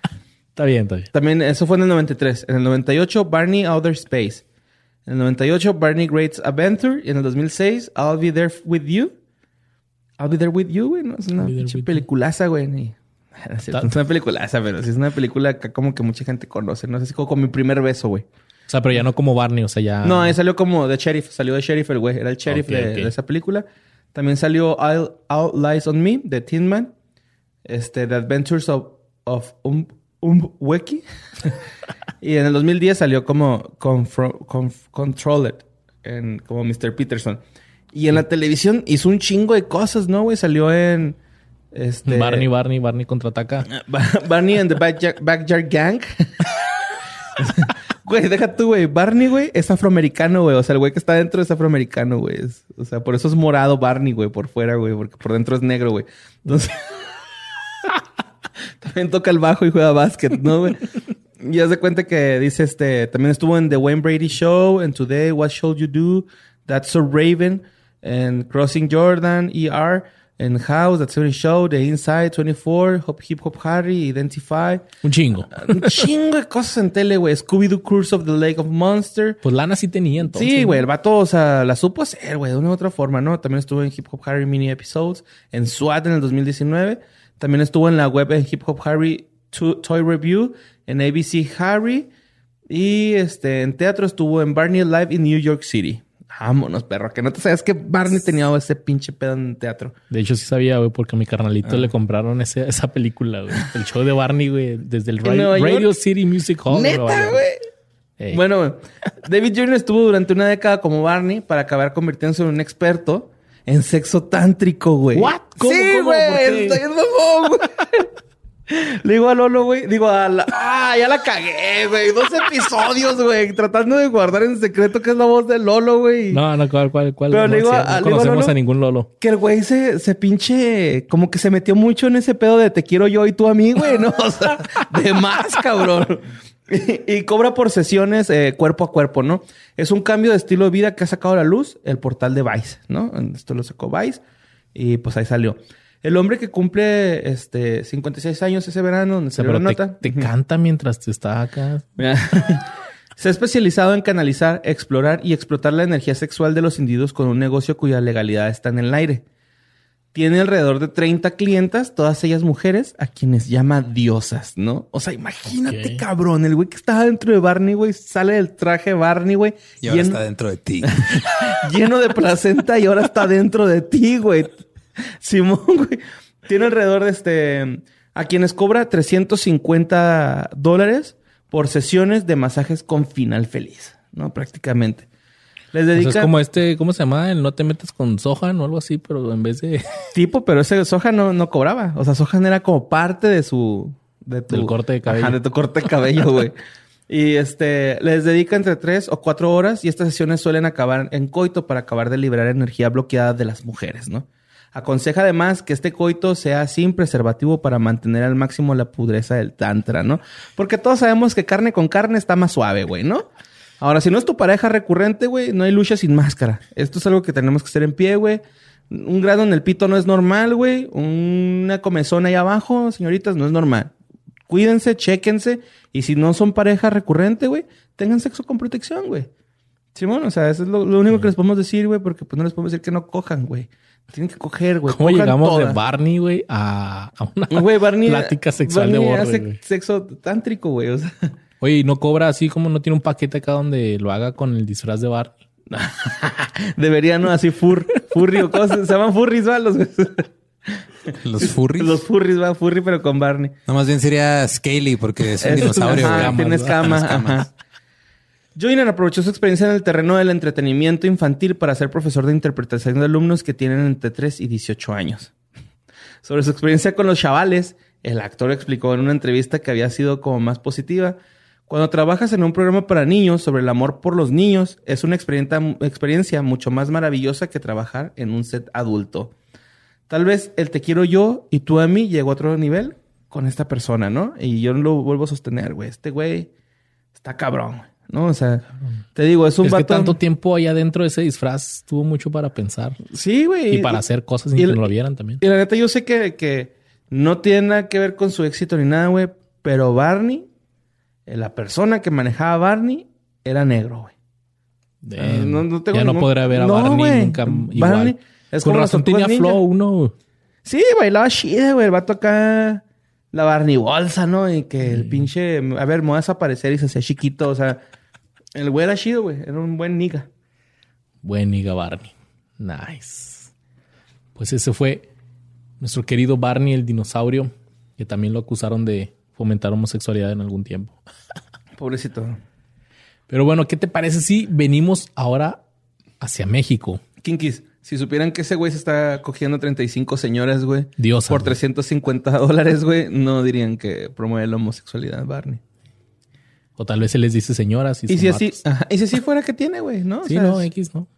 está bien, está bien. También, eso fue en el 93. En el 98, Barney Outer Space. En el 98, Barney Great's Adventure. Y en el 2006, I'll Be There With You. I'll Be There With You, güey. ¿no? Es una peliculaza, güey. Es una película esa, pero sí es una película que como que mucha gente conoce. No sé si como con mi primer beso, güey. O sea, pero ya no como Barney, o sea, ya. No, salió como de sheriff, salió de sheriff el güey, era el sheriff de, esa película. También salió All, Lies on Me de Tin Man. Este, The Adventures of, of um, um Weki. y en el 2010 salió como Controlled, en, como Mr. Peterson. Y en la televisión hizo un chingo de cosas, ¿no, güey? Salió en... Este... Barney, Barney, Barney contraataca. Barney and the Backyard, Gang. güey, deja tú, güey. Barney, güey, es afroamericano, güey. O sea, el güey que está dentro es afroamericano, güey. o sea, por eso es morado Barney, güey, por fuera, güey. Porque por dentro es negro, güey. Entonces... también toca el bajo y juega básquet, ¿no, güey? Y haz de cuenta que dice este... También estuvo en The Wayne Brady Show, en Today, What Should You Do? That's So Raven, en Crossing Jordan, ER, en House, That's Every Show, The Inside, 24, Hop, Hip Hop Harry, Identify. Un chingo. Un chingo de cosas en tele, güey. Scooby-Doo Curse of the Lake of Monster. Pues Lana sí tenía entonces. Sí, güey. El vato, o sea, la supo hacer, güey, de una u otra forma, ¿no? También estuvo en Hip Hop Harry Mini Episodes, en SWAT en el 2019. También estuvo en la web en Hip Hop Harry Toy Review, en ABC Harry. Y este, en teatro estuvo en Barney Live in New York City. Vámonos, perro. Que no te sabes que Barney tenía ese pinche pedo en teatro. De hecho, sí sabía, güey, porque a mi carnalito le ah. compraron esa película, güey. El show de Barney, güey, desde el Radio, City Music Hall. Neta, güey. Bueno, David Jr. estuvo durante una década como Barney para acabar convirtiéndose en un experto en sexo tántrico, güey. ¿What? ¿Cómo, sí, güey. Estoy güey. Le digo a Lolo, güey. Digo a la. ¡Ah! Ya la cagué, güey. Dos episodios, güey. Tratando de guardar en secreto que es la voz de Lolo, güey. No, no, ¿cuál, cuál, cuál? Pero le digo, no conocemos a, ningún Lolo. Que el güey se, se pinche. Como que se metió mucho en ese pedo de te quiero yo y tú a mí, güey, ¿no? O sea, de más, cabrón. Y, cobra por sesiones eh, cuerpo a cuerpo, ¿no? Es un cambio de estilo de vida que ha sacado a la luz el portal de Vice, ¿no? Esto lo sacó Vice y pues ahí salió. El hombre que cumple este 56 años ese verano, donde se te, nota. Te canta mientras te está acá. se ha especializado en canalizar, explorar y explotar la energía sexual de los individuos con un negocio cuya legalidad está en el aire. Tiene alrededor de 30 clientas, todas ellas mujeres, a quienes llama diosas, ¿no? O sea, imagínate, cabrón, el güey que estaba dentro de Barney, güey, sale del traje Barney, güey. Y ahora está dentro de ti. lleno de placenta y ahora está dentro de ti, güey. Simón, güey. Tiene alrededor de este. A quienes cobra 350 dólares por sesiones de masajes con final feliz, ¿no? Prácticamente. Les dedica... es como este, ¿cómo se llama? El no te metes con Sohan o algo así, pero en vez de. Tipo, pero ese Sohan no, no cobraba. O sea, Sohan era como parte de su. De tu, Del corte de cabello. Ajá, de tu corte de cabello, güey. y este, les dedica entre tres o cuatro horas y estas sesiones suelen acabar en coito para acabar de liberar energía bloqueada de las mujeres, ¿no? Aconseja además que este coito sea sin preservativo para mantener al máximo la pudreza del tantra, ¿no? Porque todos sabemos que carne con carne está más suave, güey, ¿no? Ahora, si no es tu pareja recurrente, güey, no hay lucha sin máscara. Esto es algo que tenemos que hacer en pie, güey. Un grado en el pito no es normal, güey. Una comezón ahí abajo, señoritas, no es normal. Cuídense, chéquense. Y si no son pareja recurrente, güey, tengan sexo con protección, güey. Simón, o sea, eso es lo, único que les podemos decir, güey, porque pues no les podemos decir que no cojan, güey. Tienen que coger, güey. ¿Cómo llegamos de Barney, güey, a, una güey, Barney, plática sexual de Barney hace sexo tántrico, güey. O sea. Oye, ¿y no cobra así como no tiene un paquete acá donde lo haga con el disfraz de Barney? Debería, ¿no? Así fur, furry o cosas. Se llaman furries, ¿va? Los, los furries. Los furries, va, furry, pero con Barney. No, más bien sería Scaly porque es un dinosaurio. Ajá, tiene escamas. Ajá. Joyner aprovechó su experiencia en el terreno del entretenimiento infantil para ser profesor de interpretación de alumnos que tienen entre 3 y 18 años. Sobre su experiencia con los chavales, el actor explicó en una entrevista que había sido como más positiva. Cuando trabajas en un programa para niños sobre el amor por los niños, es una experiencia mucho más maravillosa que trabajar en un set adulto. Tal vez el te quiero yo y tú a mí llegó a otro nivel con esta persona, ¿no? Y yo lo vuelvo a sostener, güey. Este güey está cabrón. ¿No? O sea, te digo, es un es que tanto tiempo allá dentro de ese disfraz tuvo mucho para pensar. Sí, güey. Y para hacer cosas sin que no lo vieran también. Y la neta, yo sé que, que no tiene nada que ver con su éxito ni nada, güey. Pero Barney, eh, la persona que manejaba a Barney, era negro, güey. No, no tengo ya no podrá ver a Barney nunca igual. Barney es con razón tenía flow, ¿no? Sí, bailaba chida, güey. El vato acá la Barney Bolsa, ¿no? Y que el pinche, a ver, me voy a desaparecer y se hacía chiquito. O sea, el güey era chido, güey. Era un buen niga. Buen niga Barney. Nice. Pues ese fue nuestro querido Barney el dinosaurio, que también lo acusaron de fomentar homosexualidad en algún tiempo. Pobrecito. Pero bueno, ¿qué te parece si venimos ahora hacia México? Kinkis, si supieran que ese güey se está cogiendo 35 señoras, güey. Dios. Por 350 dólares, güey, no dirían que promueve la homosexualidad, Barney. O tal vez se les dice señoras. Y, si así, y si así fuera que tiene, güey, ¿no? Sí, no, X, no.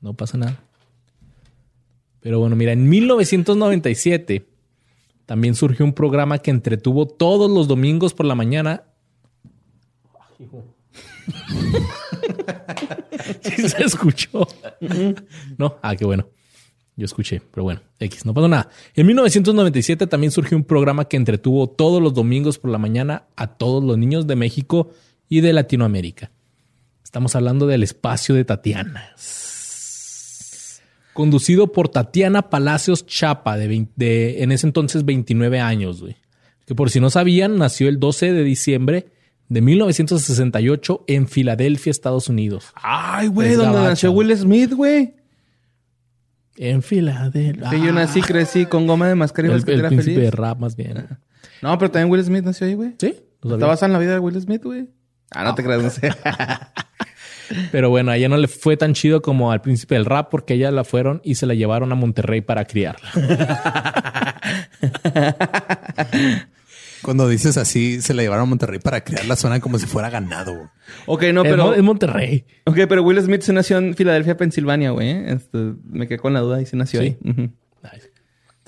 No pasa nada. Pero bueno, mira, en 1997 también surgió un programa que entretuvo todos los domingos por la mañana. sí se escuchó. no, ah, qué bueno. Yo escuché, pero bueno, X, no pasó nada. En 1997 también surgió un programa que entretuvo todos los domingos por la mañana a todos los niños de México y de Latinoamérica. Estamos hablando del espacio de Tatiana. Conducido por Tatiana Palacios Chapa, de, en ese entonces 29 años, güey. Que por si no sabían, nació el 12 de diciembre de 1968 en Filadelfia, Estados Unidos. Ay, güey, donde nació Will Smith, güey. En Filadelfia. Que yo nací, crecí con goma de mascarilla. El, el príncipe de rap, más bien. No, pero también Will Smith nació ahí, güey. Sí. ¿Está basada en la vida de Will Smith, güey? Ah, no te creas, no sé. pero bueno, a ella no le fue tan chido como al príncipe del rap porque ella la fueron y se la llevaron a Monterrey para criarla. Cuando dices así, se la llevaron a Monterrey para crear la zona como si fuera ganado. Ok, no, pero. Es Monterrey. Ok, pero Will Smith se nació en Filadelfia, Pensilvania, güey. Este, me quedé con la duda y se nació ahí.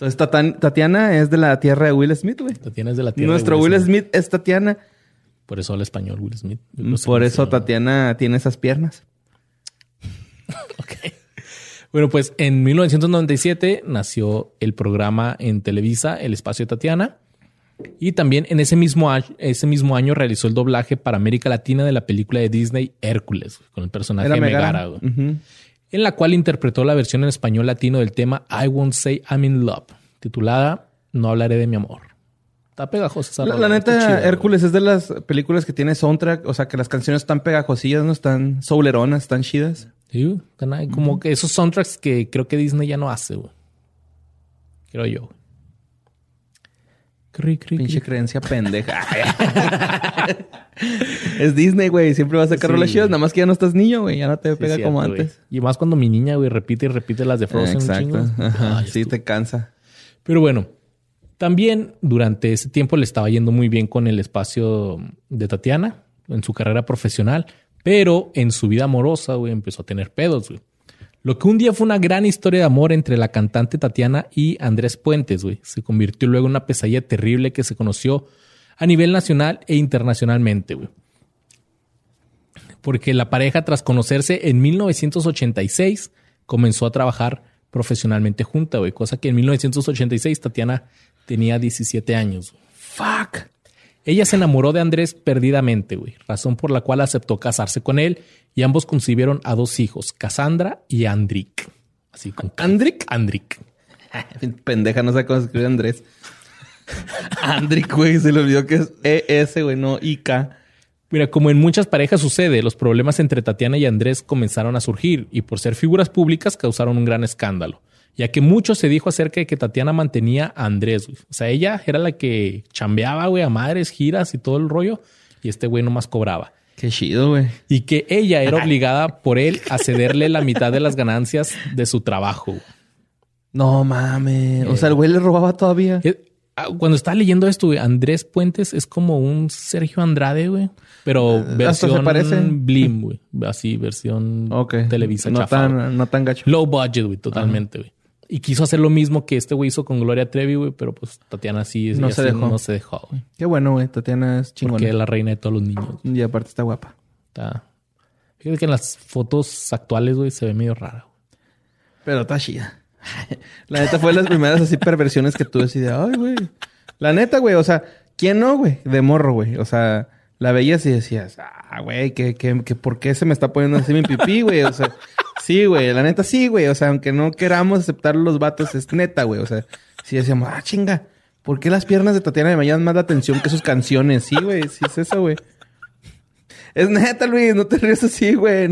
Entonces, Tatiana es de la tierra de Will Smith, güey. Tatiana es de la tierra Nuestro Will Smith. es Tatiana. Por eso habla español Will Smith. Por eso Tatiana tiene esas piernas. ok. Bueno, pues en 1997 nació el programa en Televisa, El Espacio de Tatiana. Y también en ese mismo, año, ese mismo año realizó el doblaje para América Latina de la película de Disney Hércules, con el personaje de Megara, en la cual interpretó la versión en español latino del tema I Won't Say I'm in Love, titulada No hablaré de mi amor. Está pegajosa esa La, la neta, Hércules es de las películas que tiene soundtrack, o sea, que las canciones están pegajosillas, no están souleronas, están chidas. Sí, como que esos soundtracks que creo que Disney ya no hace, güey. Creo yo. Pinche creencia pendeja. es Disney, güey. Siempre va a sacar sí. chidas. Nada más que ya no estás niño, güey. Ya no te pega como antes. Y más cuando mi niña, güey, repite y repite las de Frozen. Exacto. sí, te cansa. Pero bueno, también durante ese tiempo le estaba yendo muy bien con el espacio de Tatiana en su carrera profesional. Pero en su vida amorosa, güey, empezó a tener pedos, güey. Lo que un día fue una gran historia de amor entre la cantante Tatiana y Andrés Puentes, güey, se convirtió luego en una pesadilla terrible que se conoció a nivel nacional e internacionalmente, güey. Porque la pareja, tras conocerse en 1986, comenzó a trabajar profesionalmente junta, güey. Cosa que en 1986 Tatiana tenía 17 años. Fuck. Ella se enamoró de Andrés perdidamente, güey, razón por la cual aceptó casarse con él y ambos concibieron a dos hijos, Cassandra y Andrick. Así con ¿Andrick? Andrick. Pendeja, no sé cómo se escribe Andrés. Andrick, güey, se le olvidó que es ES, güey, no IK. Mira, como en muchas parejas sucede, los problemas entre Tatiana y Andrés comenzaron a surgir y por ser figuras públicas causaron un gran escándalo ya que mucho se dijo acerca de que Tatiana mantenía a Andrés, güey. O sea, ella era la que chambeaba, güey, a madres, giras y todo el rollo, y este güey nomás cobraba. Qué chido, güey. Y que ella era obligada por él a cederle la mitad de las ganancias de su trabajo. No mames. o sea, el güey le robaba todavía. Eh, ah, cuando estaba leyendo esto, güey, Andrés Puentes es como un Sergio Andrade, güey. Pero eh, versión se parece? Blim, güey. Así, versión Televisa no Tan, no tan gacho. Low budget, güey, totalmente, güey. Y quiso hacer lo mismo que este güey hizo con Gloria Trevi, güey, pero pues Tatiana sí no se dejó. No se dejó, güey. Qué bueno, güey. Tatiana es chingona. Porque es la reina de todos los niños. Y aparte está guapa. Está. Fíjate que en las fotos actuales, güey, se ve medio rara. Pero está chida. la neta fue las primeras así perversiones que tuve así de, ay, güey. La neta, güey, o sea, ¿quién no, güey? De morro, güey. O sea, la veías y decías, ah, güey, ¿qué, qué, qué, ¿por qué se me está poniendo así mi pipí, güey? O sea, Sí, güey, la neta sí, güey. O sea, aunque no queramos aceptar los vatos, es neta, güey. O sea, sí decíamos, ah, chinga. ¿Por qué las piernas de Tatiana me llaman más la atención que sus canciones? Sí, güey, sí es eso, güey. Es neta, Luis, no te ríes así, güey.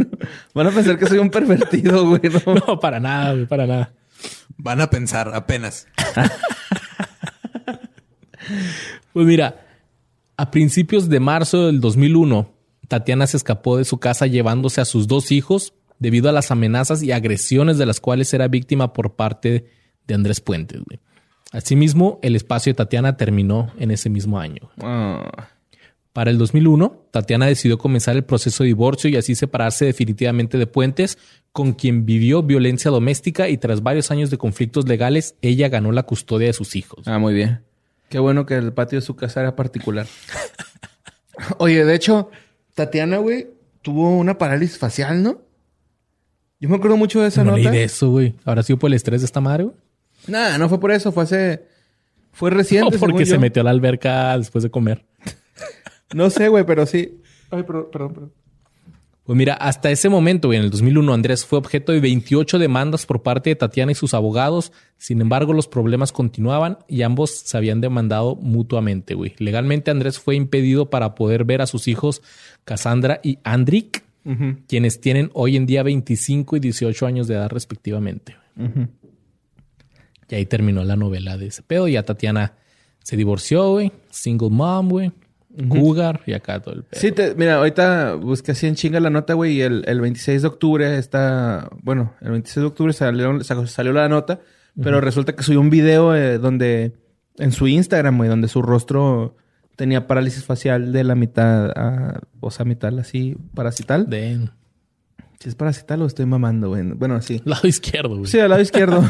Van a pensar que soy un pervertido, güey. No, para nada, güey, para nada. Van a pensar apenas. pues mira, a principios de marzo del 2001, Tatiana se escapó de su casa llevándose a sus dos hijos debido a las amenazas y agresiones de las cuales era víctima por parte de Andrés Puentes. Güey. Asimismo, el espacio de Tatiana terminó en ese mismo año. Ah. Para el 2001, Tatiana decidió comenzar el proceso de divorcio y así separarse definitivamente de Puentes, con quien vivió violencia doméstica y tras varios años de conflictos legales, ella ganó la custodia de sus hijos. Ah, muy bien. Qué bueno que el patio de su casa era particular. Oye, de hecho, Tatiana, güey, tuvo una parálisis facial, ¿no? Yo me acuerdo mucho de esa no nota. leí de eso, güey. ¿Habrá sido por el estrés de esta madre, güey? Nah, no fue por eso. Fue hace... Fue reciente, No, porque se metió a la alberca después de comer. no sé, güey, pero sí. Ay, perdón, perdón, perdón. Pues mira, hasta ese momento, güey, en el 2001, Andrés fue objeto de 28 demandas por parte de Tatiana y sus abogados. Sin embargo, los problemas continuaban y ambos se habían demandado mutuamente, güey. Legalmente, Andrés fue impedido para poder ver a sus hijos Cassandra y Andrick, quienes tienen hoy en día 25 y 18 años de edad respectivamente. Y ahí terminó la novela de ese pedo. Ya Tatiana se divorció, güey. Single mom, güey. Cougar y acá todo el pedo. Sí, mira, ahorita busqué así en chinga la nota, güey. Y el, 26 de octubre está... Bueno, el 26 de octubre salió, salió la nota. Pero resulta que subió un video eh, donde... En su Instagram, güey. Donde su rostro tenía parálisis facial de la mitad... A, o sea, mitad así... Parasital. De... Si es parasital o estoy mamando, güey. Bueno, sí. Lado izquierdo, güey. Sí, al lado izquierdo.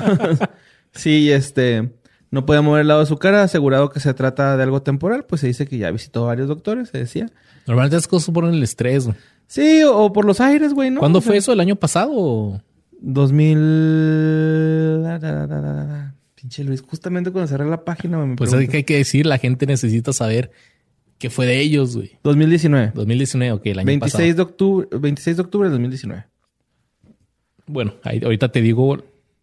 sí, este... No podía mover el lado de su cara, asegurado que se trata de algo temporal, pues se dice que ya visitó varios doctores, se decía. Normalmente es cosas por el estrés, güey. Sí, o, por los aires, güey, ¿no? ¿Cuándo fue eso? ¿El año pasado? 2000... Pinche Luis, justamente cuando cerré la página me Pues es que hay que decir, la gente necesita saber qué fue de ellos, güey. 2019. 2019, ok, el año 26 De octubre, 26 de octubre de 2019. Bueno, ahorita te digo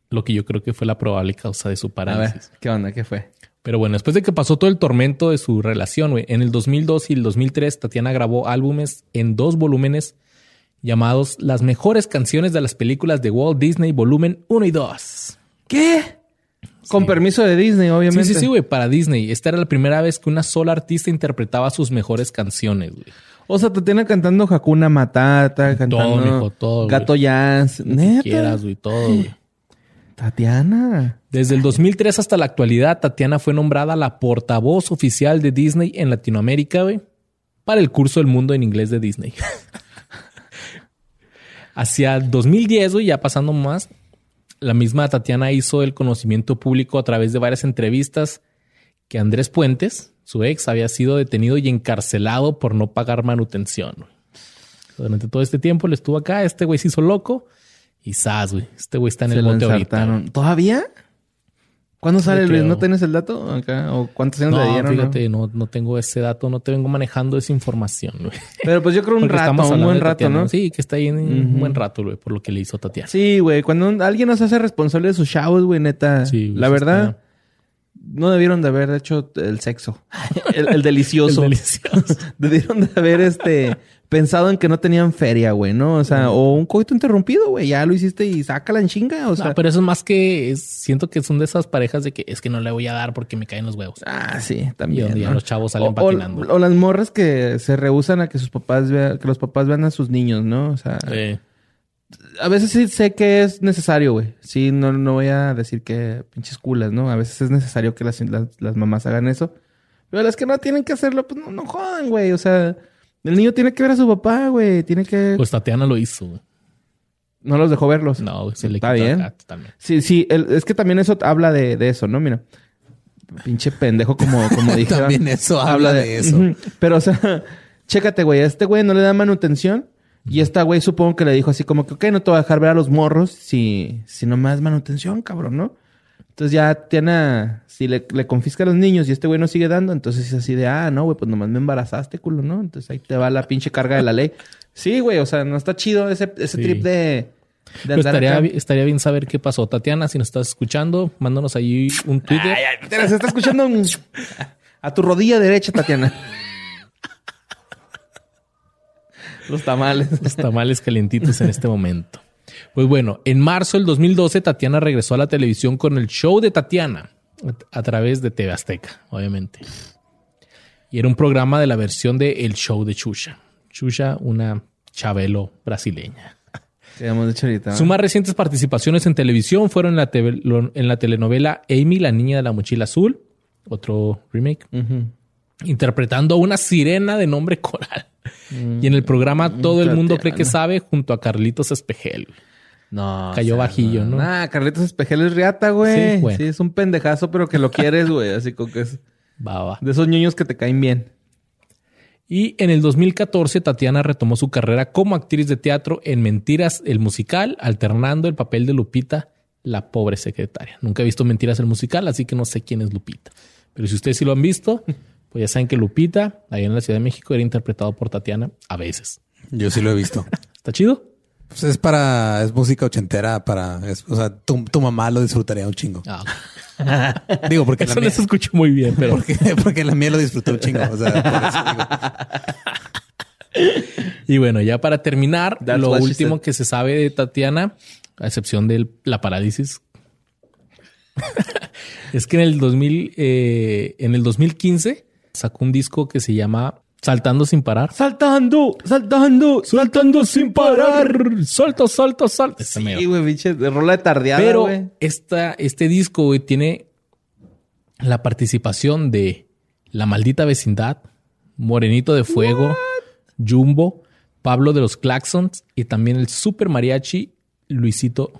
lo que yo creo que fue la probable causa de su parálisis. ¿qué onda? ¿Qué fue? Pero bueno, después de que pasó todo el tormento de su relación, güey, en el 2002 y el 2003, Tatiana grabó álbumes en dos volúmenes llamados Las mejores canciones de las películas de Walt Disney, volumen 1 y 2. ¿Qué? Con permiso de Disney, obviamente. Sí, sí, sí, güey, para Disney. Esta era la primera vez que una sola artista interpretaba sus mejores canciones, güey. O sea, Tatiana cantando Hakuna Matata, cantando todo, todo, Gato Jazz. Neta. quieras, güey, todo, güey. Tatiana. Desde el 2003 hasta la actualidad, Tatiana fue nombrada la portavoz oficial de Disney en Latinoamérica, güey, para el curso del mundo en inglés de Disney. Hacia 2010, güey, ya pasando más, la misma Tatiana hizo el conocimiento público a través de varias entrevistas que Andrés Puentes, su ex, había sido detenido y encarcelado por no pagar manutención. Durante todo este tiempo le estuvo acá, este güey se hizo loco y sas, güey. Este güey está en el bote ahorita. ¿Todavía? ¿Cuándo sale Luis? ¿No tienes el dato acá? ¿O cuántos años le dieron? Fíjate, no? no, tengo ese dato, no te vengo manejando esa información, güey. Pero pues yo creo un rato, un buen rato, ¿no? Sí, que está ahí en un buen rato, güey, por lo que le hizo Tatiana. Sí, güey. Cuando alguien nos hace responsable de sus shows, güey, neta. Sí, la verdad, no debieron de haber hecho el sexo. el, delicioso. el delicioso. debieron de haber este pensado en que no tenían feria, güey, ¿no? O sea, o un coito interrumpido, güey, ya lo hiciste y sácala en chinga, o sea. pero eso es más que siento que son de esas parejas de que es que no le voy a dar porque me caen los huevos. Ah, sí, también. Y, los chavos salen patinando. O, las morras que se rehusan a que sus papás vean, que los papás vean a sus niños, ¿no? O sea. A veces sí sé que es necesario, güey. Sí, no, no voy a decir que pinches culas, ¿no? A veces es necesario que las, las, mamás hagan eso. Pero las que no tienen que hacerlo, pues no, no jodan, güey. O sea, el niño tiene que ver a su papá, güey. Tiene que. Pues Tatiana lo hizo, güey. No los dejó verlos. No, se le Está bien. también. Sí, sí. es que también eso habla de, de, eso, ¿no? Mira. Pinche pendejo, como, como dije. también eso habla de, eso. Pero, o sea, chécate, güey. A este güey no le da manutención. Y esta güey supongo que le dijo así como que, ok, no te voy a dejar ver a los morros si, si no más manutención, cabrón, ¿no? Entonces ya tiene, si le, le, confisca a los niños y este güey no sigue dando, entonces es así de, ah, no, güey, pues nomás me embarazaste, culo, ¿no? Entonces ahí te va la pinche carga de la ley. Sí, güey, o sea, no está chido ese, ese trip de... estaría, estaría, bien saber qué pasó. Tatiana, si nos estás escuchando, mándanos ahí un Twitter. Tatiana, se está escuchando a tu rodilla derecha, Tatiana. Los tamales. Los tamales calientitos en este momento. Pues bueno, en marzo del 2012, Tatiana regresó a la televisión con el show de Tatiana a través de TV Azteca, obviamente. Y era un programa de la versión de El Show de Chucha. Chucha, una chabelo brasileña. Sus más recientes participaciones en televisión fueron en la, telenovela Amy, la niña de la mochila azul, otro remake, interpretando a una sirena de nombre Coral. Mm. y en el programa mm, Todo el mundo cree que sabe junto a Carlitos Espejel. No. Cayó bajillo, ¿no? Ah, Carlitos Espejel es riata, güey. Sí, es un pendejazo, pero que lo quieres, güey. Así como que es. De esos niños que te caen bien. Y en el 2014, Tatiana retomó su carrera como actriz de teatro en Mentiras, el musical, alternando el papel de Lupita, la pobre secretaria. Nunca he visto Mentiras, el musical, así que no sé quién es Lupita. Pero si ustedes sí lo han visto, pues ya saben que Lupita, ahí en la Ciudad de México, era interpretado por Tatiana a veces. Yo sí lo he visto. ¿Está chido? Pues es para, es música ochentera para, o sea, tu, mamá lo disfrutaría un chingo. Ah, Digo, porque eso no se muy bien, pero porque, la mía lo disfrutó un chingo. y bueno, ya para terminar, lo último que se sabe de Tatiana, a excepción de la parálisis, es que en el 2000, eh, en el 2015 sacó un disco que se llama Saltando sin parar. Saltando, saltando, saltando sin parar. Salto, salto, salto. Sí, güey, de rola de tardeada, Pero esta, este disco, güey, tiene la participación de La Maldita Vecindad, Morenito de Fuego, Jumbo, Pablo de los Claxons y también el Super Mariachi Luisito,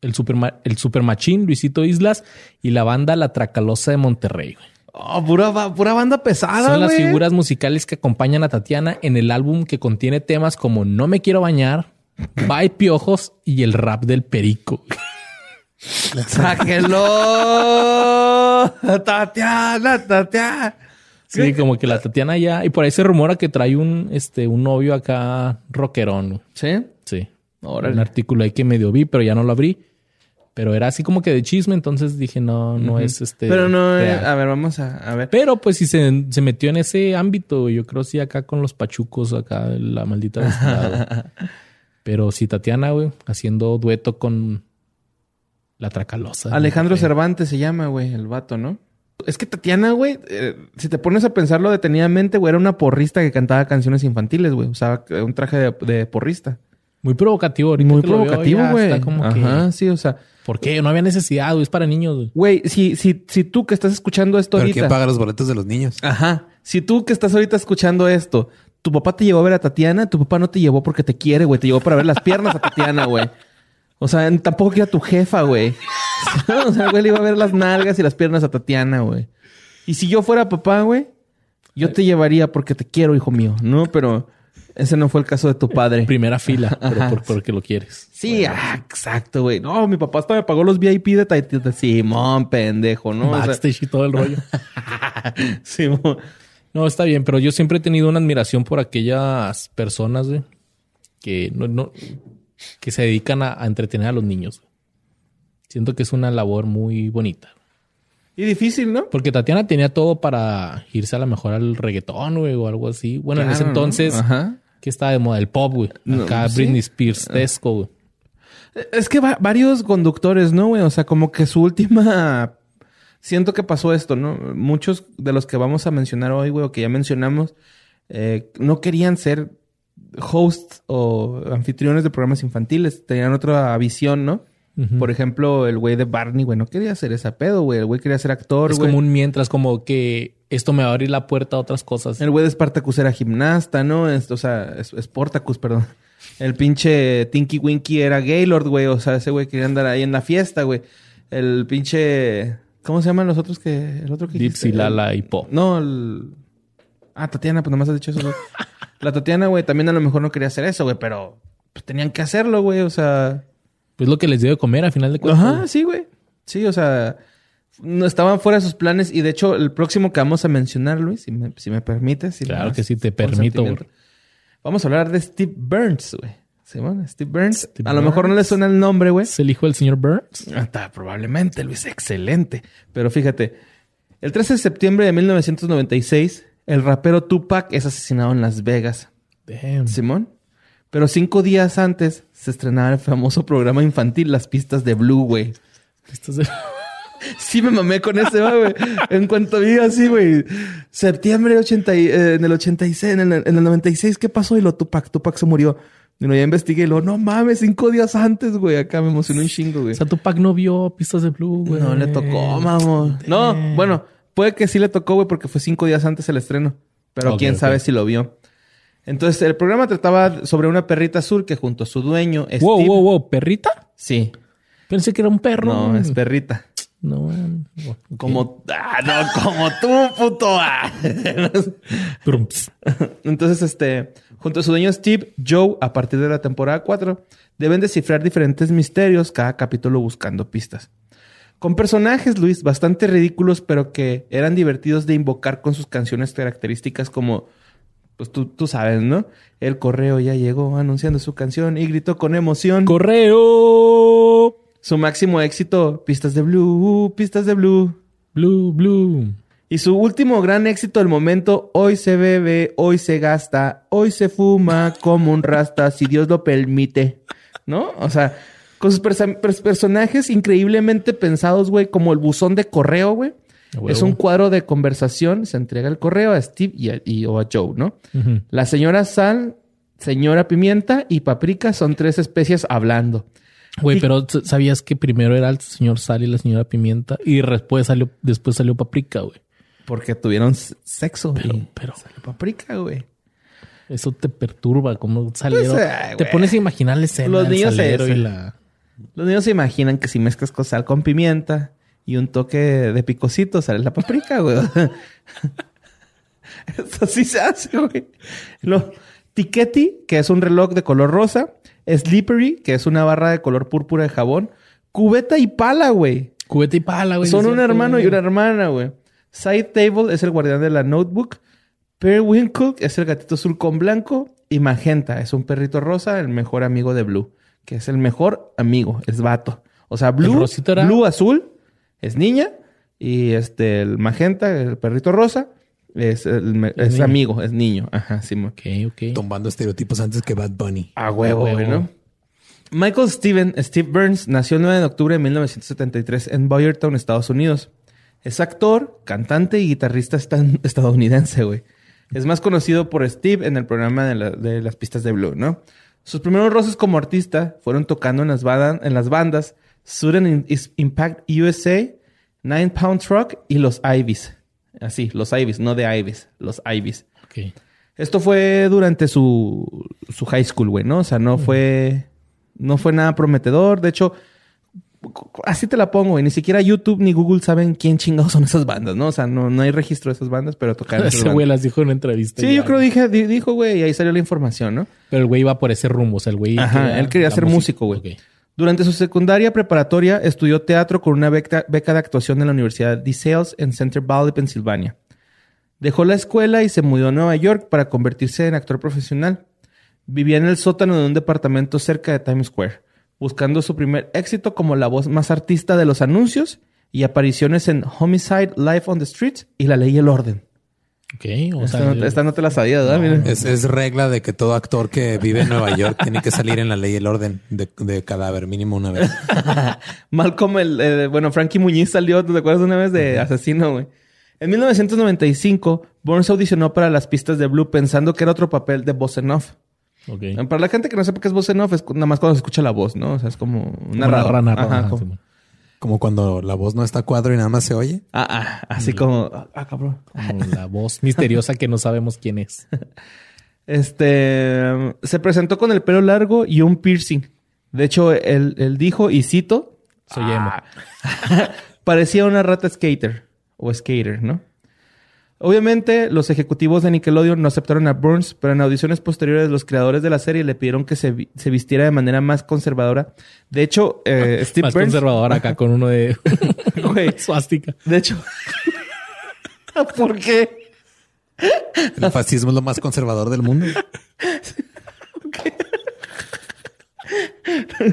el Super, el Super Machín Luisito Islas y la banda La Tracalosa de Monterrey, güey. Oh, pura, banda pesada. Son las figuras musicales que acompañan a Tatiana en el álbum que contiene temas como No me quiero bañar, Bye Piojos y el rap del perico. ¡Sáquelo! Tatiana, Tatiana. Sí, como que la Tatiana ya. Y por ahí se rumora que trae un, este, un novio acá rockerón. ¿Sí? Sí. Ahora un artículo ahí que medio vi, pero ya no lo abrí. Pero era así como que de chisme, entonces dije, no, no es este. Pero no, eh, a ver, vamos a, ver. Pero pues si se, metió en ese ámbito, yo creo sí acá con los pachucos, acá la maldita Pero sí, Tatiana, güey, haciendo dueto con la Tracalosa. Alejandro Cervantes se llama, güey, el vato, ¿no? Es que Tatiana, güey, eh, si te pones a pensarlo detenidamente, güey, era una porrista que cantaba canciones infantiles, güey. Usaba un traje de, porrista. Muy provocativo ahorita. Muy provocativo, güey. Ajá, sí, o sea. ¿Por qué? No había necesidad, güey. Es para niños, güey. si, si, si tú que estás escuchando esto ahorita. ¿Quién paga los boletos de los niños? Ajá. Si tú que estás ahorita escuchando esto, tu papá te llevó a ver a Tatiana, tu papá no te llevó porque te quiere, güey. Te llevó para ver las piernas a Tatiana, güey. O sea, tampoco quiere a tu jefa, güey. o sea, güey, le iba a ver las nalgas y las piernas a Tatiana, güey. Y si yo fuera papá, güey, yo te llevaría porque te quiero, hijo mío, ¿no? Pero ese no fue el caso de tu padre. Primera fila, pero porque lo quieres. Sí, ah, exacto, güey. No, mi papá hasta me pagó los VIP de Taitita. Simón, pendejo, ¿no? Backstage y todo el rollo. Simón. No, está bien, pero yo siempre he tenido una admiración por aquellas personas, güey, que no, que se dedican a, entretener a los niños. Siento que es una labor muy bonita. Y difícil, ¿no? Porque Tatiana tenía todo para irse a lo mejor al reggaetón, güey, o algo así. Bueno, en ese entonces, Ajá que está de moda el pop, güey. Acá Britney Spears, Tesco, güey. Es que varios conductores, ¿no, güey? O sea, como que su última... Siento que pasó esto, ¿no? Muchos de los que vamos a mencionar hoy, güey, o que ya mencionamos, eh, no querían ser hosts o anfitriones de programas infantiles. Tenían otra visión, ¿no? Por ejemplo, el güey de Barney, güey, no quería ser ese pedo, güey. El güey quería ser actor, güey. Es como un mientras, como que esto me va a abrir la puerta a otras cosas. El güey de Spartacus era gimnasta, ¿no? Es, o sea, es, Sportacus, perdón. El pinche Tinky Winky era Gaylord, güey. O sea, ese güey quería andar ahí en la fiesta, güey. El pinche... ¿Cómo se llaman los otros que... El otro que Dipsy, Lala y Po. No, el... Ah, Tatiana, pues nomás has dicho eso, güey. la Tatiana, güey, también a lo mejor no quería hacer eso, güey, pero... Pues tenían que hacerlo, güey. O sea... Pues lo que les dio de comer a final de cuentas. Ajá, sí, güey. Sí, o sea, no estaban fuera de sus planes y de hecho el próximo que vamos a mencionar, Luis, si me, si me permites. claro que sí, te permito. Vamos a hablar de Steve Burns, güey. Simón, Steve Burns. a lo mejor no le suena el nombre, güey. ¿Es el hijo del señor Burns? Hasta probablemente, Luis. Excelente. Pero fíjate, el 13 de septiembre de 1996, el rapero Tupac es asesinado en Las Vegas. Damn. Simón. Pero cinco días antes se estrenaba el famoso programa infantil Las Pistas de Blue, güey. Pistas de... Sí me mamé con ese, güey. En cuanto vi así, güey. Septiembre 80 eh, en el 86, en el, en el 96, ¿qué pasó? Y lo Tupac, Tupac se murió. Y ya investigué y lo, no mames, cinco días antes, güey. Acá me emocionó un chingo, güey. O sea, Tupac no vio pistas de Blue, güey. No le tocó, mamón. No, bueno, puede que sí le tocó, güey, porque fue cinco días antes el estreno. Pero quién sabe si lo vio. Entonces, el programa trataba sobre una perrita azul que junto a su dueño. Wow, wow, wow. ¿Perrita? Sí. Pensé que era un perro. No, es perrita. No, como, ah, no, como tú, puto. Ah. Entonces, este, junto a su dueño Steve, Joe, a partir de la temporada 4, deben descifrar diferentes misterios, cada capítulo buscando pistas. Con personajes, Luis, bastante ridículos, pero que eran divertidos de invocar con sus canciones características como, pues tú, tú sabes, ¿no? El correo ya llegó anunciando su canción y gritó con emoción. ¡Correo! Su máximo éxito, Pistas de Blue, Pistas de Blue. Blue, Blue. Y su último gran éxito del momento, hoy se bebe, hoy se gasta, hoy se fuma como un rasta, si Dios lo permite. ¿No? O sea, con sus personajes increíblemente pensados, güey, como el buzón de correo, güey. Es un cuadro de conversación, se entrega el correo a Steve y a, o a Joe, ¿no? La señora Sal, señora Pimienta y Paprika son tres especies hablando. Güey, pero sabías que primero era el señor Sal y la señora Pimienta y después salió, después salió Paprika, güey. Porque tuvieron sexo. Pero, pero. Salió Paprika, güey. Eso te perturba, como salieron. Pues, te pones a imaginar la escena. Los niños se, y la... Los niños se imaginan que si mezclas con sal con pimienta y un toque de picocito sale la paprika, güey. Eso sí se hace, güey. Lo, Tiquetti, que es un reloj de color rosa, Slippery, que es una barra de color púrpura de jabón. Cubeta y pala, güey. Cubeta y pala, güey. Son un hermano y una hermana, güey. Side Table es el guardián de la notebook. Periwinkle es el gatito azul con blanco. Y Magenta es un perrito rosa, el mejor amigo de Blue. Que es el mejor amigo, es vato. O sea, Blue, Blue azul es niña. Y este, el Magenta, el perrito rosa, es, es amigo, es niño. Ajá, sí. Ok, ok. Tombando estereotipos antes que Bad Bunny. A huevo, ¿no? Michael Steven, Steve Burns, nació el 9 de octubre de 1973 en Boyertown, Estados Unidos. Es actor, cantante y guitarrista estadounidense, güey. Es más conocido por Steve en el programa de, las pistas de Blue, ¿no? Sus primeros roces como artista fueron tocando en las, en las bandas Sudden Impact USA, Nine Pound Truck y Los Ivies. Así, los Ibis, no de Ibis, los Ibis. Okay. Esto fue durante su, su high school, güey, ¿no? O sea, no fue. No fue nada prometedor. De hecho, así te la pongo, güey. Ni siquiera YouTube ni Google saben quién chingados son esas bandas, ¿no? O sea, no, no hay registro de esas bandas, pero tocaron. Ese güey las dijo en una entrevista. Sí, yo creo dije, dijo, güey, y ahí salió la información, ¿no? Pero el güey iba por ese rumbo. O sea, el güey. Ajá, él quería ser músico, güey. Durante su secundaria preparatoria estudió teatro con una beca, de actuación en la Universidad de Sales en Center Valley, Pensilvania. Dejó la escuela y se mudó a Nueva York para convertirse en actor profesional. Vivía en el sótano de un departamento cerca de Times Square, buscando su primer éxito como la voz más artista de los anuncios y apariciones en Homicide, Life on the Streets y La Ley y el Orden. Ok, o esta, no, te la sabía, ¿verdad? es, regla de que todo actor que vive en Nueva York tiene que salir en la ley y el orden de, cadáver, mínimo una vez. Malcolm, el, bueno, Frankie Muñiz salió, ¿te acuerdas una vez de asesino, güey? En 1995, Burns audicionó para las pistas de Blue pensando que era otro papel de voz en off. Para la gente que no sepa qué es voz en off, es nada más cuando se escucha la voz, ¿no? O sea, es como una rana. Ajá, como cuando la voz no está cuadro y nada más se oye. Ah, ah así como, ah, cabrón. Como la voz misteriosa que no sabemos quién es. Este se presentó con el pelo largo y un piercing. De hecho, él, dijo, y cito, soy emo. parecía una rata skater o skater, ¿no? Obviamente, los ejecutivos de Nickelodeon no aceptaron a Burns, pero en audiciones posteriores los creadores de la serie le pidieron que se, vistiera de manera más conservadora. De hecho, eh, Steve más conservadora acá con uno de suástica. De hecho, ¿por qué? El fascismo es lo más conservador del mundo.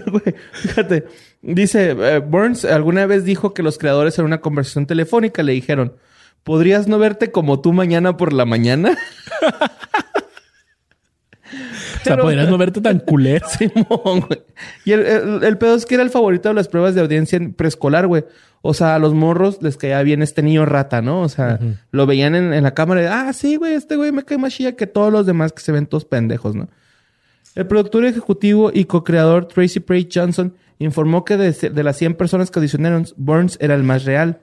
Güey, fíjate. Dice, eh, Burns alguna vez dijo que los creadores en una conversación telefónica le dijeron, ¿podrías no verte como tú mañana por la mañana? o sea, podrías no verte tan culero. Simón, güey. Y el, el, pedo es que era el favorito de las pruebas de audiencia en preescolar, güey. O sea, a los morros les caía bien este niño rata, ¿no? O sea, lo veían en, la cámara y, ah, sí, güey, este güey me cae más chilla que todos los demás que se ven todos pendejos, ¿no? El productor ejecutivo y co-creador Tracy Pray Johnson informó que de, las 100 personas que audicionaron, Burns era el más real.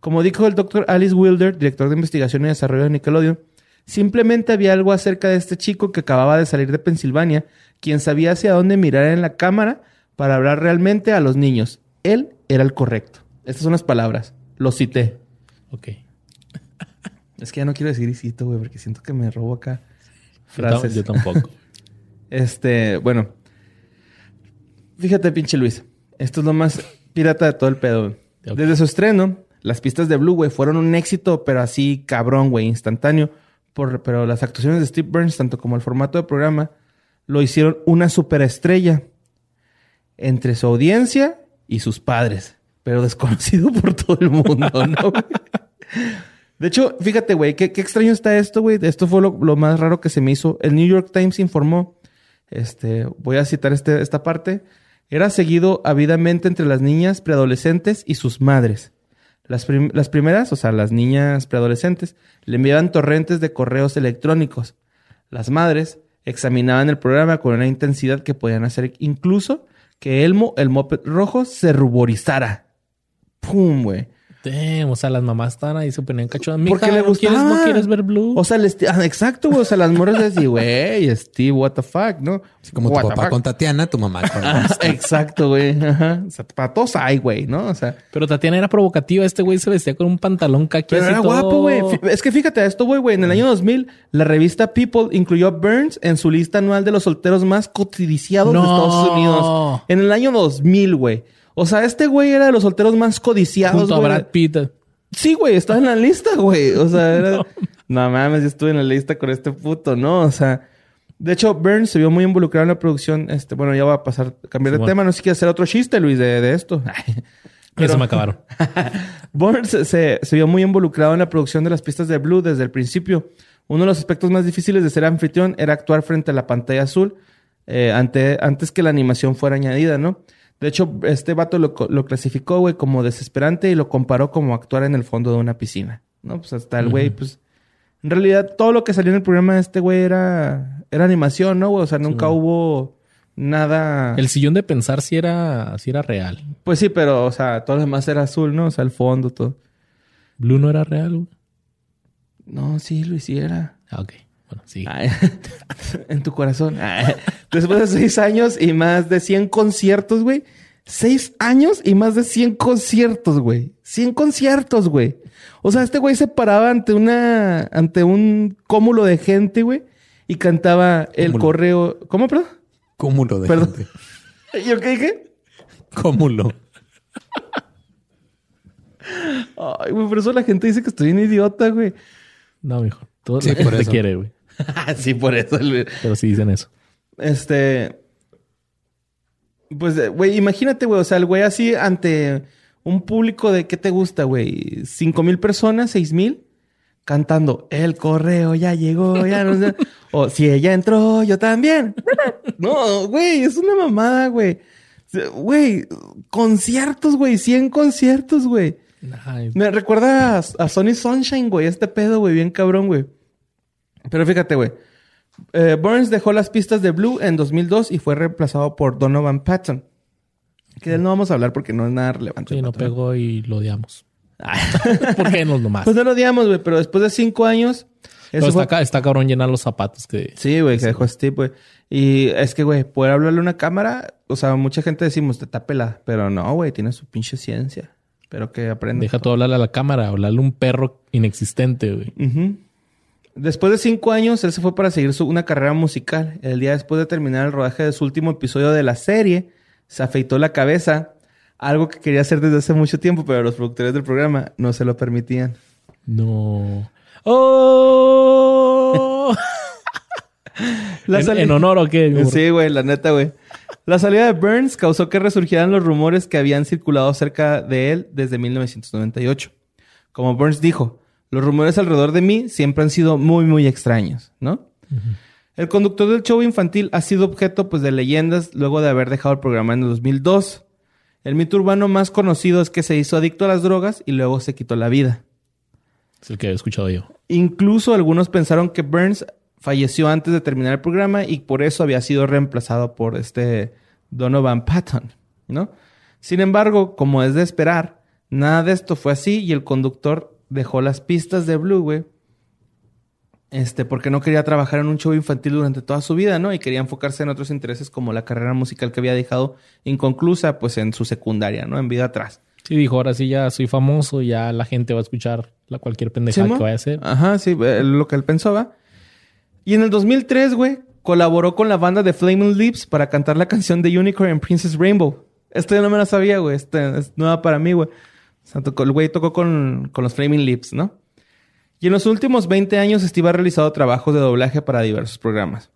Como dijo el doctor Alice Wilder, director de investigación y desarrollo de Nickelodeon, simplemente había algo acerca de este chico que acababa de salir de Pensilvania, quien sabía hacia dónde mirar en la cámara para hablar realmente a los niños. Él era el correcto. Estas son las palabras. Lo cité. Ok. Es que ya no quiero decir cito, güey, porque siento que me robo acá frases. Yo, tampoco. este, bueno. Fíjate, pinche Luis. Esto es lo más pirata de todo el pedo. Desde su estreno, las pistas de Blue, güey, fueron un éxito, pero así cabrón, güey, instantáneo. Pero las actuaciones de Steve Burns, tanto como el formato de programa, lo hicieron una superestrella entre su audiencia y sus padres, pero desconocido por todo el mundo, ¿no? de hecho, fíjate, güey, qué, extraño está esto, güey. Esto fue lo, más raro que se me hizo. El New York Times informó, este, voy a citar este, esta parte, era seguido avidamente entre las niñas preadolescentes y sus madres. Las, las primeras, o sea, las niñas preadolescentes, le enviaban torrentes de correos electrónicos. Las madres examinaban el programa con una intensidad que podían hacer incluso que Elmo, el moped rojo, se ruborizara. ¡Pum, güey! O sea, las mamás están ahí se ponían cachonas. Porque le gustaba. ¿no quieres, ver Blue? O sea, ah, exacto, güey. O sea, las morras decían, güey, Steve, what the fuck, ¿no? Así como tu papá con Tatiana, tu mamá con... exacto, güey. Ajá. O sea, para todos hay, güey, ¿no? O sea... Pero Tatiana era provocativa. Este güey se vestía con un pantalón caqui Pero era guapo, güey. Es que fíjate, esto, güey, güey. En el año 2000, la revista People incluyó a Burns en su lista anual de los solteros más codiciados de Estados Unidos. En el año 2000, güey. O sea, este güey era de los solteros más codiciados, Junto a Brad Pitt. Sí, güey, estaba en la lista, güey. O sea, era... no. mames, yo estuve en la lista con este puto, ¿no? O sea, de hecho, Burns se vio muy involucrado en la producción. Este, bueno, ya va a pasar, cambiar de tema. No sé si quieres hacer otro chiste, Luis, de, esto. Pero... se me acabaron. Burns se, se, vio muy involucrado en la producción de las pistas de Blue desde el principio. Uno de los aspectos más difíciles de ser anfitrión era actuar frente a la pantalla azul eh, ante, antes que la animación fuera añadida, ¿no? De hecho, este vato lo, lo clasificó, güey, como desesperante y lo comparó como actuar en el fondo de una piscina. ¿No? Pues hasta el güey, pues. En realidad, todo lo que salió en el programa de este güey era, era animación, ¿no? O sea, nunca hubo nada. El sillón de pensar si era, si era real. Pues sí, pero, o sea, todo lo demás era azul, ¿no? O sea, el fondo, todo. ¿Blue no era real, güey? No, sí, lo hiciera. Ah, ok. Bueno, sí. en tu corazón. Después de seis años y más de 100 conciertos, güey. Seis años y más de 100 conciertos, güey. 100 conciertos, güey. O sea, este güey se paraba ante una, ante un cúmulo de gente, güey, y cantaba el correo. ¿Cómo, perdón? Cúmulo de perdón. gente. ¿Yo qué dije? Cúmulo. Ay, güey, por eso la gente dice que estoy un idiota, güey. No, mijo. Todo sí, por te quiere, güey. sí, por eso. Pero sí dicen eso. Este. Pues, eh, güey, imagínate, güey. O sea, el güey así ante un público de ¿qué te gusta, güey? ¿Cinco mil personas? ¿Seis mil? Cantando, el correo ya llegó, ya no sé. o si ella entró, yo también. no, güey, es una mamada, güey. Güey, conciertos, güey, 100 conciertos, güey. Me recuerda a, a Sony Sunshine, güey, este pedo, güey, bien cabrón, güey. Pero fíjate, güey. Eh, Burns dejó las pistas de Blue en 2002 y fue reemplazado por Donovan Patton. Que de él no vamos a hablar porque no es nada relevante. Sí, no pegó y lo odiamos. ¿Por qué no nomás? Pues no lo odiamos, güey, pero después de cinco años. está, está, cabrón llenar los zapatos que. Sí, güey, que dejó Steve, güey. Y es que, güey, poder hablarle a una cámara, o sea, mucha gente decimos, te está pelada. Pero no, güey, tiene su pinche ciencia. Pero que aprende. Deja todo hablarle a la cámara, hablarle a un perro inexistente, güey. Después de cinco años, él se fue para seguir una carrera musical. El día después de terminar el rodaje de su último episodio de la serie, se afeitó la cabeza, algo que quería hacer desde hace mucho tiempo, pero los productores del programa no se lo permitían. No. ¡Oh! ¿En, honor o qué? Sí, güey, la neta, güey. La salida de Burns causó que resurgieran los rumores que habían circulado acerca de él desde 1998. Como Burns dijo, los rumores alrededor de mí siempre han sido muy, muy extraños, ¿no? El conductor del show infantil ha sido objeto pues, de leyendas luego de haber dejado el programa en el 2002. El mito urbano más conocido es que se hizo adicto a las drogas y luego se quitó la vida. Es el que he escuchado yo. Incluso algunos pensaron que Burns falleció antes de terminar el programa y por eso había sido reemplazado por este Donovan Patton, ¿no? Sin embargo, como es de esperar, nada de esto fue así y el conductor dejó las pistas de Blue, güey, este, porque no quería trabajar en un show infantil durante toda su vida, ¿no? Y quería enfocarse en otros intereses como la carrera musical que había dejado inconclusa, pues en su secundaria, ¿no? En vida atrás. Sí, dijo, ahora sí ya soy famoso, ya la gente va a escuchar la cualquier pendejada que vaya a hacer. Ajá, sí, lo que él pensaba. Y en el 2003, güey, colaboró con la banda de Flaming Lips para cantar la canción de Unicorn en Princess Rainbow. Esto yo no me lo sabía, güey. Esta es nueva para mí, güey. O sea, el güey tocó con, con los Flaming Lips, ¿no? Y en los últimos 20 años Steve ha realizado trabajos de doblaje para diversos programas.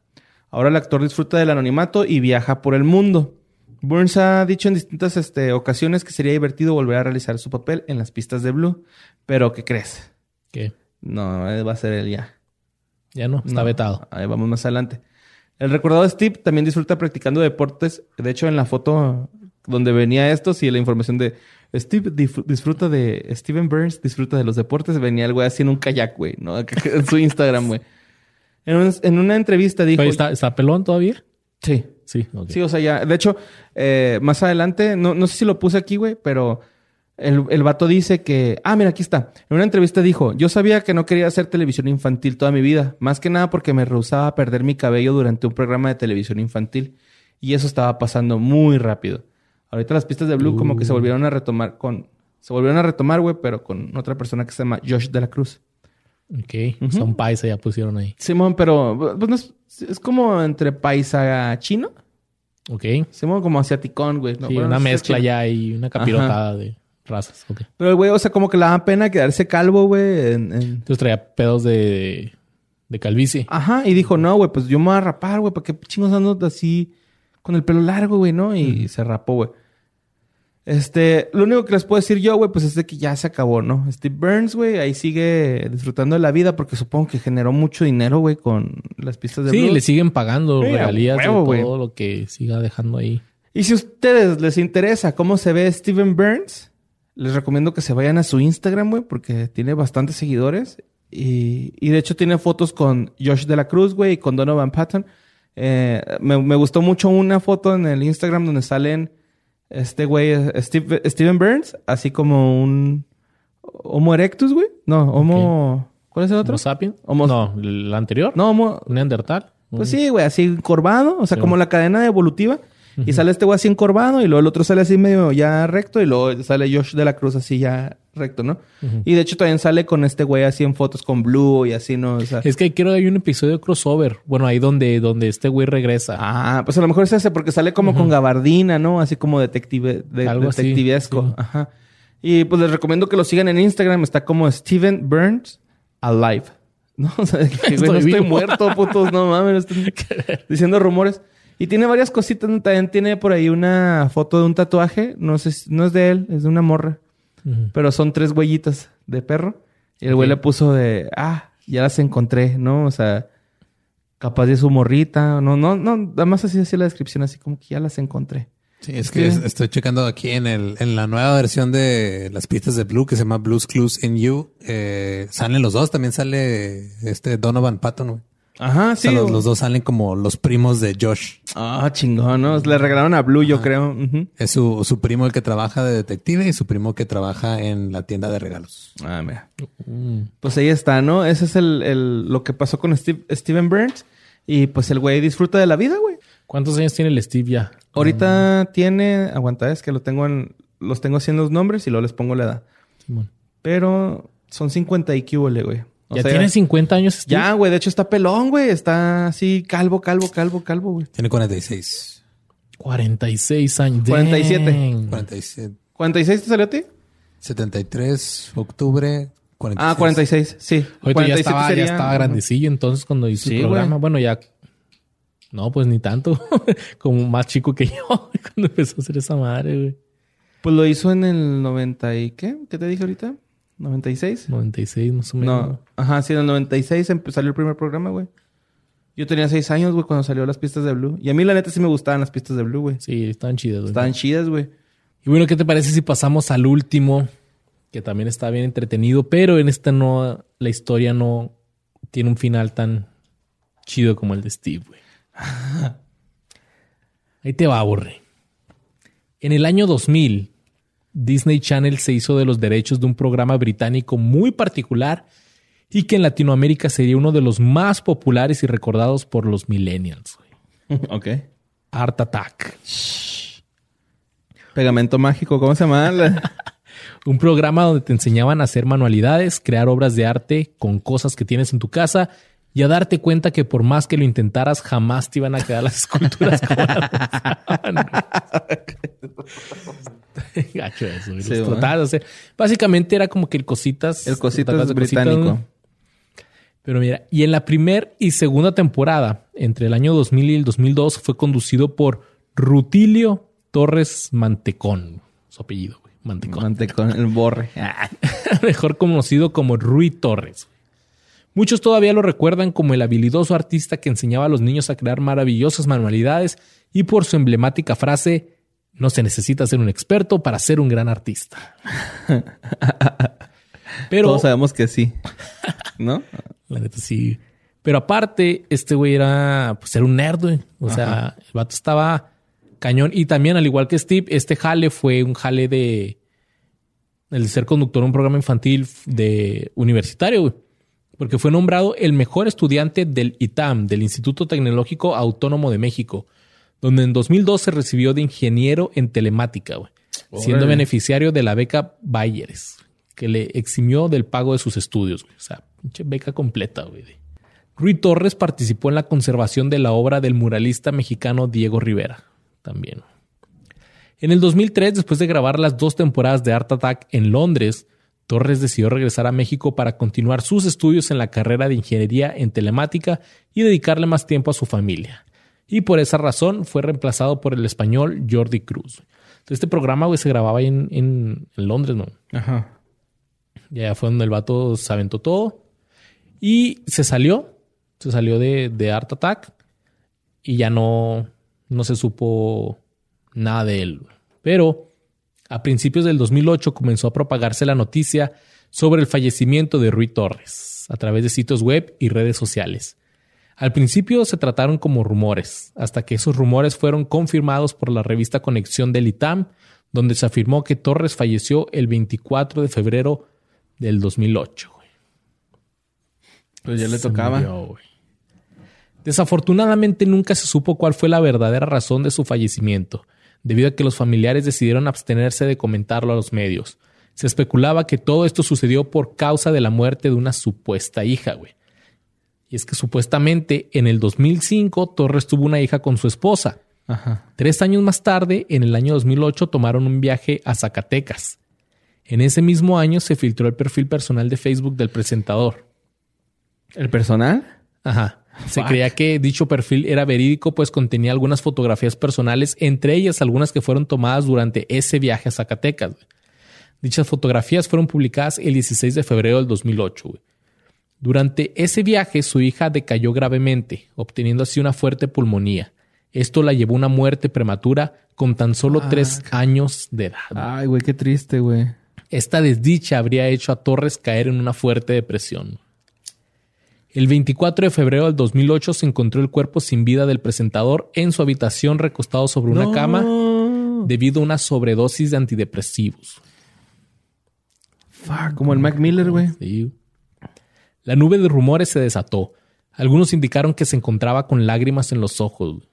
Ahora el actor disfruta del anonimato y viaja por el mundo. Burns ha dicho en distintas este, ocasiones que sería divertido volver a realizar su papel en las pistas de Blue. Pero, ¿qué crees? ¿Qué? No, va a ser él ya. Ya no, está vetado. Ahí vamos más adelante. El recordado Steve también disfruta practicando deportes. De hecho, en la foto donde venía esto, sí, la información de Steve disfruta de. Steven Burns disfruta de los deportes. Venía el güey así en un kayak, güey, ¿no? En su Instagram, güey. En, una entrevista dijo. ¿Está, ¿Está pelón todavía? Sí. Sí, Sí, o sea, ya. De hecho, eh, más adelante, no, no sé si lo puse aquí, güey, pero el, el vato dice que. Ah, mira, aquí está. En una entrevista dijo: Yo sabía que no quería hacer televisión infantil toda mi vida. Más que nada porque me rehusaba a perder mi cabello durante un programa de televisión infantil. Y eso estaba pasando muy rápido. Ahorita las pistas de Blue como que se uh. volvieron a retomar con... Se volvieron a retomar, güey, pero con otra persona que se llama Josh de la Cruz. Ok. Son paisa ya pusieron ahí. Simón, pero pues, es, como entre paisa chino. Ok. Simón como asiaticón, güey. sí, una mezcla ya y una capirotada de razas. Okay. Pero, güey, o sea, como que le da pena quedarse calvo, güey. Entonces traía pedos de, de calvicie. Ajá. Y dijo, no, güey, pues yo me voy a rapar, güey. ¿Para qué chingos ando así con el pelo largo, güey, no? Y se rapó, güey. Este, lo único que les puedo decir yo, güey, pues es de que ya se acabó, ¿no? Steve Burns, güey, ahí sigue disfrutando de la vida porque supongo que generó mucho dinero, güey, con las pistas de Sí, le siguen pagando regalías de todo lo que siga dejando ahí. Y si a ustedes les interesa cómo se ve Steven Burns, les recomiendo que se vayan a su Instagram, güey, porque tiene bastantes seguidores. Y, y de hecho tiene fotos con Josh de la Cruz, güey, y con Donovan Patton. Eh, me, me gustó mucho una foto en el Instagram donde salen este güey, Steve, Steven Burns, así como un Homo erectus, güey. No, Homo... ¿Cuál es el otro? ¿Homo sapiens? No, ¿el anterior? No, Homo... ¿Neandertal? Pues sí, güey, así encorvado. O sea, como la cadena evolutiva. Y sale este güey así encorvado y luego el otro sale así medio ya recto y luego sale Josh de la Cruz así ya recto, ¿no? Y de hecho también sale con este güey así en fotos con Blue y así, ¿no? O sea, es que quiero hay un episodio crossover. Bueno, ahí donde, donde este güey regresa. Ah, pues a lo mejor es ese porque sale como con gabardina, ¿no? Así como detective, de, Algo detectivesco. Ajá. Y pues les recomiendo que lo sigan en Instagram. Está como Steven Burns Alive. No, o sea, que, güey, no estoy muerto, putos, no mames. Estoy diciendo rumores. Y tiene varias cositas. También tiene por ahí una foto de un tatuaje. No sé, no es de él, es de una morra. Pero son tres huellitas de perro. Y el güey le puso de, ah, ya las encontré, ¿no? O sea, capaz de su morrita. No, no, no. Nada más así así la descripción, así como que ya las encontré. Sí, es que estoy checando aquí en el en la nueva versión de las pistas de Blue que se llama Blues Clues in You. Eh, salen los dos. También sale este Donovan Patton, güey. Ajá, sí. los, dos salen como los primos de Josh. Ah, chingón, ¿no? Le regalaron a Blue, yo creo. Es su, su, primo el que trabaja de detective y su primo que trabaja en la tienda de regalos. Ah, mira. Mm. Pues ahí está, ¿no? Ese es el, el lo que pasó con Steve, Steven Burns. Y pues el güey disfruta de la vida, güey. ¿Cuántos años tiene el Steve ya? Ahorita tiene, aguanta, es que lo tengo en, los tengo haciendo los nombres y luego les pongo la edad. Pero son 50 y güey ya tiene 50 años. Ya, güey. De hecho, está pelón, güey. Está así calvo, calvo, calvo, calvo, güey. Tiene 46. 46 años. 47. 47. ¿46 te salió a ti? 73, octubre. 46. Ah, 46, sí. Ahorita ya estaba, ya estaba grandecillo entonces cuando hizo el programa. Bueno, ya No, pues ni tanto. Como más chico que yo cuando empezó a hacer esa madre, güey. Pues lo hizo en el 90 y ¿qué? ¿Qué te dije ahorita? ¿96? 96 más o menos. No. Ajá, sí, en el 96 salió el primer programa, güey. Yo tenía seis años, güey, cuando salió las pistas de Blue. Y a mí, la neta, sí me gustaban las pistas de Blue, güey. Sí, estaban chidas, güey. Estaban chidas, güey. Y bueno, ¿qué te parece si pasamos al último? Que también está bien entretenido, pero en esta no, la historia no tiene un final tan chido como el de Steve, güey. Ahí te va, aburre. En el año 2000, Disney Channel se hizo de los derechos de un programa británico muy particular y que en Latinoamérica sería uno de los más populares y recordados por los millennials. Ok. Art Attack. Pegamento mágico, ¿cómo se llama? Un programa donde te enseñaban a hacer manualidades, crear obras de arte con cosas que tienes en tu casa y a darte cuenta que por más que lo intentaras, jamás te iban a quedar las esculturas como Gacho eso. Básicamente era como que el cositas. El cositas británico. Pero mira, y en la primera y segunda temporada, entre el año 2000 y el 2002, fue conducido por Rutilio Torres Mantecón. Su apellido, güey. Mantecón. Mantecón, el borre. Mejor conocido como Rui Torres. Muchos todavía lo recuerdan como el habilidoso artista que enseñaba a los niños a crear maravillosas manualidades y por su emblemática frase, no se necesita ser un experto para ser un gran artista. Pero todos sabemos que sí, ¿no? La neta sí. Pero aparte, este güey era, pues era un nerd, güey. O sea, el vato estaba cañón. Y también, al igual que Steve, este jale fue un jale de... El ser conductor de un programa infantil de universitario, güey. Porque fue nombrado el mejor estudiante del ITAM, del Instituto Tecnológico Autónomo de México, donde en 2012 recibió de ingeniero en telemática, güey. Siendo beneficiario de la beca Bayeres, que le eximió del pago de sus estudios, güey. O sea, beca completa, güey. Rui Torres participó en la conservación de la obra del muralista mexicano Diego Rivera, también. En el 2003, después de grabar las dos temporadas de Art Attack en Londres, Torres decidió regresar a México para continuar sus estudios en la carrera de ingeniería en telemática y dedicarle más tiempo a su familia. Y por esa razón fue reemplazado por el español Jordi Cruz. Entonces, este programa güey, se grababa en, en, Londres, ¿no? Ajá. Ya fue donde el vato se aventó todo. Y se salió, se salió de, de Art Attack y ya no, no se supo nada de él. Pero a principios del 2008 comenzó a propagarse la noticia sobre el fallecimiento de Rui Torres a través de sitios web y redes sociales. Al principio se trataron como rumores, hasta que esos rumores fueron confirmados por la revista Conexión del ITAM, donde se afirmó que Torres falleció el 24 de febrero del 2008. Pues ya le tocaba. Desafortunadamente nunca se supo cuál fue la verdadera razón de su fallecimiento, debido a que los familiares decidieron abstenerse de comentarlo a los medios. Se especulaba que todo esto sucedió por causa de la muerte de una supuesta hija, güey. Y es que supuestamente en el 2005 Torres tuvo una hija con su esposa. Tres años más tarde, en el año 2008, tomaron un viaje a Zacatecas. En ese mismo año se filtró el perfil personal de Facebook del presentador. ¿El personal? Ajá. Se creía que dicho perfil era verídico, pues contenía algunas fotografías personales, entre ellas algunas que fueron tomadas durante ese viaje a Zacatecas. Dichas fotografías fueron publicadas el 16 de febrero del 2008. Durante ese viaje, su hija decayó gravemente, obteniendo así una fuerte pulmonía. Esto la llevó a una muerte prematura con tan solo tres años de edad. Ay, güey, qué triste, güey. Esta desdicha habría hecho a Torres caer en una fuerte depresión. El 24 de febrero del 2008 se encontró el cuerpo sin vida del presentador en su habitación recostado sobre una cama debido a una sobredosis de antidepresivos. Fuck, como el Mac Miller, güey. Sí. La nube de rumores se desató. Algunos indicaron que se encontraba con lágrimas en los ojos.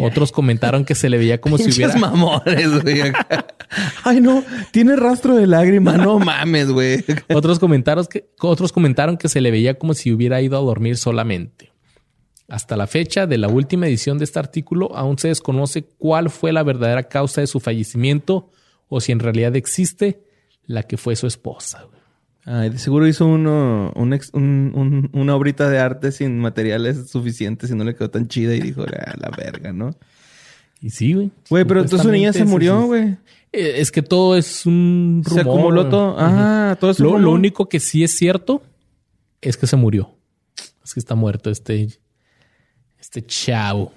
Otros comentaron que se le veía como si hubiera. mamones, güey. Ay, no, tiene rastro de lágrima. No mames, güey. Otros comentaron que, otros comentaron que se le veía como si hubiera ido a dormir solamente. Hasta la fecha de la última edición de este artículo, aún se desconoce cuál fue la verdadera causa de su fallecimiento o si en realidad existe la que fue su esposa. Ay, de seguro hizo uno, un ex- un- un- una obrita de arte sin materiales suficientes y no le quedó tan chida y dijo, "Ah, la verga, ¿no? Y sí, güey. Güey, pero entonces su niña se murió, güey. Eh, Es que todo es un rumor. Se acumuló todo. Ah, todo eso. Lo, lo único que sí es cierto es que se murió. Es que está muerto este, este chavo.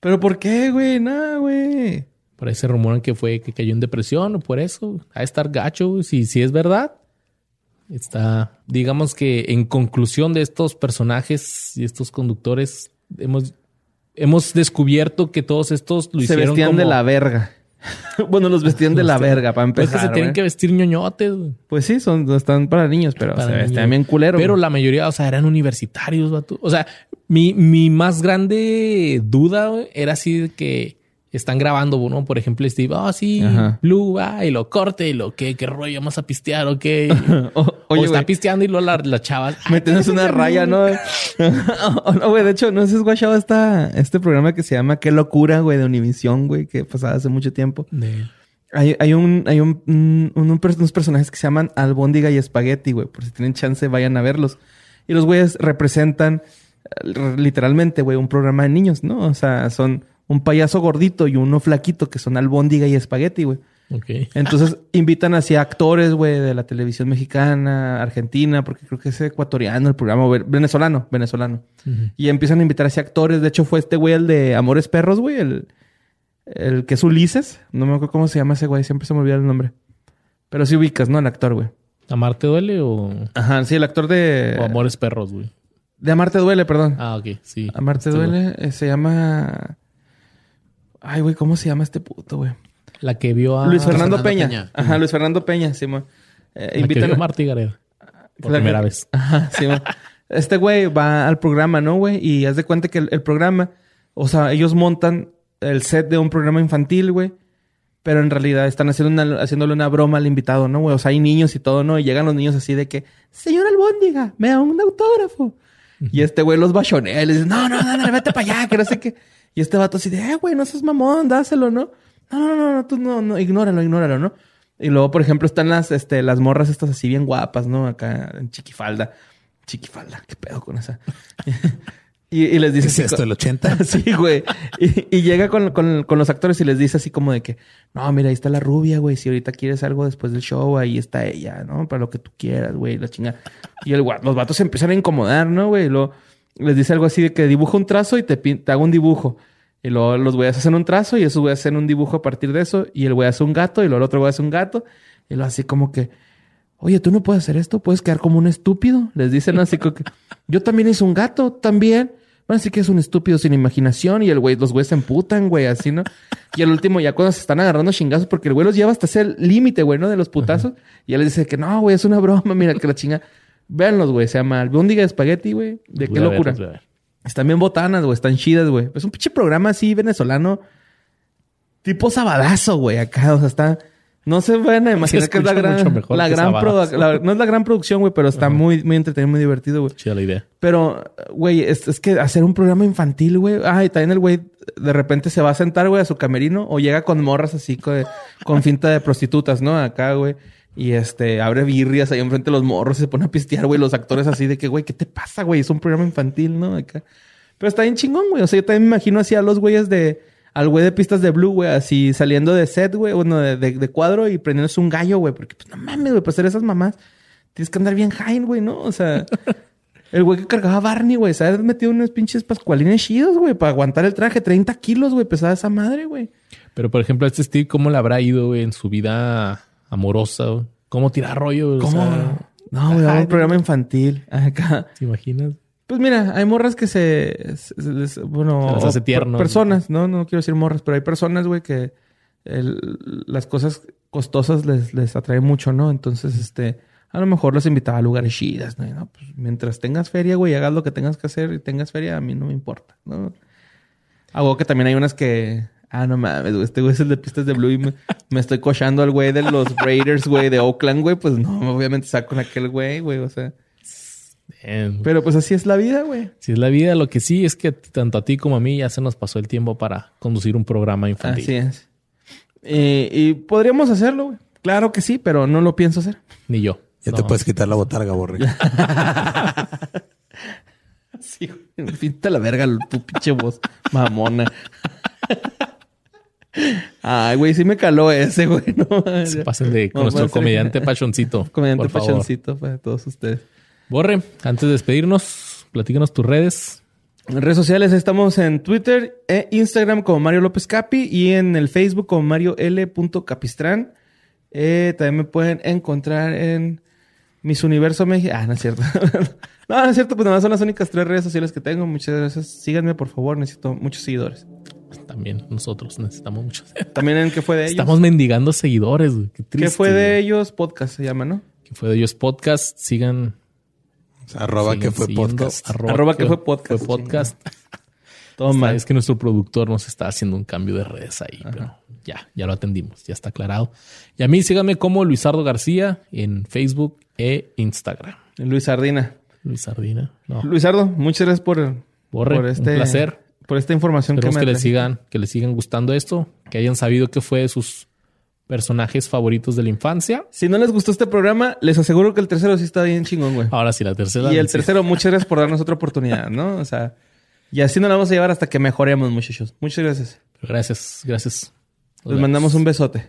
¿Pero por qué, güey? Nada, güey. Por ahí se rumoran que fue que cayó en depresión o por eso. A estar gacho. güey. Si, si es verdad, está, digamos que en conclusión de estos personajes y estos conductores, hemos, hemos descubierto que todos estos lo Se hicieron vestían como- de la verga. bueno, los vestían de la verga para Pues empezar. es que se tienen que vestir ñoñotes. güey. Pues sí, son, están para niños, pero Para se niños. vestían bien culero. Pero güey. la mayoría, o sea, eran universitarios, vato. O sea, mi, mi más grande duda güey, era así de que están grabando, ¿no? Por ejemplo, Steve, oh, sí, Ajá. Blue, va, y lo corte, y lo que, qué rollo, vamos a pistear, o qué. O- o oye, está güey, pisteando y luego la, la chava. "Ay, me tienes una raya, ¿no? O no, güey, de hecho, no sé si guachado esta, este programa que se llama Qué locura, güey, de Univisión, güey, que pasaba hace mucho tiempo. de- Hay, hay un, hay un, un- un- unos personajes que se llaman Albóndiga y Espagueti, güey. Por si tienen chance, vayan a verlos. Y los güeyes representan literalmente, güey, un programa de niños, ¿no? O sea, son un payaso gordito y uno flaquito que son Albóndiga y Espagueti, güey. Ok. Entonces invitan así a actores, güey, de la televisión mexicana, argentina, porque creo que es ecuatoriano el programa, venezolano, venezolano. Y empiezan a invitar así actores. De hecho, fue este güey, el de Amores Perros, güey, el, el que es Ulises. No me acuerdo cómo se llama ese güey, siempre se me olvida el nombre. Pero sí ubicas, ¿no? El actor, güey. ¿Amarte duele o, Ajá, sí, el actor de. o amores perros, güey? De Amarte Duele, perdón. Ah, ok, sí. Amarte Este. Duele eh, se llama. Ay, güey, ¿cómo se llama este puto, güey? La que vio a. Luis Fernando, Fernando Peña. Peña. Ajá, Luis Fernando Peña. Eh, La que invitan vio a- y Gareda. Por La que- primera vez. Ajá, sí, man. Este güey va al programa, ¿no, güey? Y haz de cuenta que el, el programa, o sea, ellos montan el set de un programa infantil, güey. Pero en realidad están haciendo una- haciéndole una broma al invitado, ¿no, güey? O sea, hay niños y todo, ¿no? Y llegan los niños así de que, señor Albóndiga, me da un autógrafo. Y este güey los bachonea y le dice, no, no, no, no, vete para allá, que no sé qué. Y este vato así de, eh, güey, no seas mamón, dáselo, ¿no? No, no, no, no, tú no, no, ignóralo, ignóralo, ¿no? Y luego, por ejemplo, están las, este, las morras estas así bien guapas, ¿no? Acá en chiquifalda. Chiquifalda, qué pedo con esa. y, y les ¿Qué dice es así esto, el 80? Sí, güey. Y, y llega con, con- con los actores y les dice así como de que, no, mira, ahí está la rubia, güey. Si ahorita quieres algo después del show, ahí está ella, ¿no? Para lo que tú quieras, güey, la chinga. Y el, los vatos se empiezan a incomodar, ¿no, güey? Y luego les dice algo así de que dibuja un trazo y te, te hago un dibujo. Y luego los güeyes hacen un trazo y esos güeyes hacen un dibujo a partir de eso. Y el güey hace un gato y luego el otro güey hace un gato. Y luego así como que, oye, tú no puedes hacer esto, puedes quedar como un estúpido. Les dicen así como que, yo también hice un gato, también. Bueno, así que es un estúpido sin imaginación. Y el güey, los güeyes se emputan, güey, así, ¿no? Y al último, ya cuando se están agarrando chingazos, porque el güey los lleva hasta ese límite, güey, ¿no? De los putazos. Y él les dice que no, güey, es una broma, mira que la chinga. Véanlos, güey, se llama Albóndiga de Espagueti, güey. De qué Voy a ver, locura. Están bien botanas, güey. Están chidas, güey. Es un pinche programa así venezolano. Tipo sabadazo, güey. Acá, o sea, está... No se van a imaginar que es la gran... La gran la- No es la gran producción, güey, pero está muy, muy entretenido, muy divertido, güey. Chida la idea. Pero, güey, es, es que hacer un programa infantil, güey. Ah, y también el güey de repente se va a sentar, güey, a su camerino o llega con morras así con, con finta de prostitutas, ¿no? Acá, güey. Y este, abre birrias ahí enfrente de los morros y se pone a pistear, güey, los actores así de que, güey, ¿qué te pasa, güey? Es un programa infantil, ¿no? Acá. Pero está bien chingón, güey. O sea, yo también me imagino así a los güeyes de. Al güey de pistas de Blue, güey, así saliendo de set, güey, bueno, de, de- de cuadro y prendiéndose un gallo, güey, porque pues no mames, güey, para hacer esas mamás tienes que andar bien high, güey, ¿no? O sea, el güey que cargaba a Barney, güey, se había metido unos pinches pascualines chidos, güey, para aguantar el traje, 30 kilos, güey, pesaba esa madre, güey. Pero, por ejemplo, a este Steve, ¿cómo le habrá ido güey, en su vida amorosa? güey? ¿Cómo tirar rollo? O ¿Cómo? sea, no, güey, ajá, un programa infantil acá. ¿Te imaginas? Pues mira, hay morras que se, se- se les- bueno, Se les hace o tierno. per- personas, no, no quiero decir morras, pero hay personas, güey, que el- las cosas costosas les, les atrae mucho, ¿no? Entonces, este, a lo mejor los invitaba a lugares chidas, ¿no? Pues, mientras tengas feria, güey, hagas lo que tengas que hacer y tengas feria, a mí no me importa, ¿no? Hago que también hay unas que, ah, no mames, güey, este güey es el de pistas de Blue y me, me estoy cochando al güey de los Raiders, güey, de Oakland, güey, pues no, obviamente saco con aquel güey, güey, o sea. Pero pues así es la vida, güey. Si es la vida, lo que sí es que tanto a ti como a mí ya se nos pasó el tiempo para conducir un programa infantil. Así es. Eh, y podríamos hacerlo, güey. Claro que sí, pero no lo pienso hacer. Ni yo. Ya te puedes quitar la botarga, borre. sí, pinta la verga tu pinche voz mamona. Ay, güey, sí me caló ese, güey. No, Se pasen de con nuestro comediante pachoncito. Comediante pachoncito para todos ustedes. Borre, antes de despedirnos, platícanos tus redes. En redes sociales estamos en Twitter e Instagram como Mario López Capi y en el Facebook como Mario L. Capistrán. Eh, también me pueden encontrar en Mis Universo México. Ah, no es cierto. no, no es cierto, pues nada más son las únicas tres redes sociales que tengo. Muchas gracias. Síganme, por favor. Necesito muchos seguidores. También nosotros necesitamos muchos. También en qué fue de ellos. Estamos mendigando seguidores. Qué, triste, ¿Qué fue de ellos? Podcast se llama, ¿no? ¿Qué fue de ellos? Podcast. Sigan. arroba que fue podcast. Arroba, que, fue podcast. Fue podcast. Toma. Es que nuestro productor nos está haciendo un cambio de redes ahí, pero ya, ya lo atendimos, ya está aclarado. Y a mí síganme como Luisardo García en Facebook e Instagram. Luis Sardina. Luis Sardina. No. Luisardo, muchas gracias por, por este un placer por esta información que, me que le sigan, que les sigan gustando esto, que hayan sabido que fue de sus personajes favoritos de la infancia. Si no les gustó este programa, les aseguro que el tercero sí está bien chingón, güey. Ahora sí, la tercera. Y el tercero, muchas gracias por darnos otra oportunidad, ¿no? O sea, y así nos la vamos a llevar hasta que mejoremos, muchachos. Muchas gracias. Gracias, gracias. les mandamos un besote.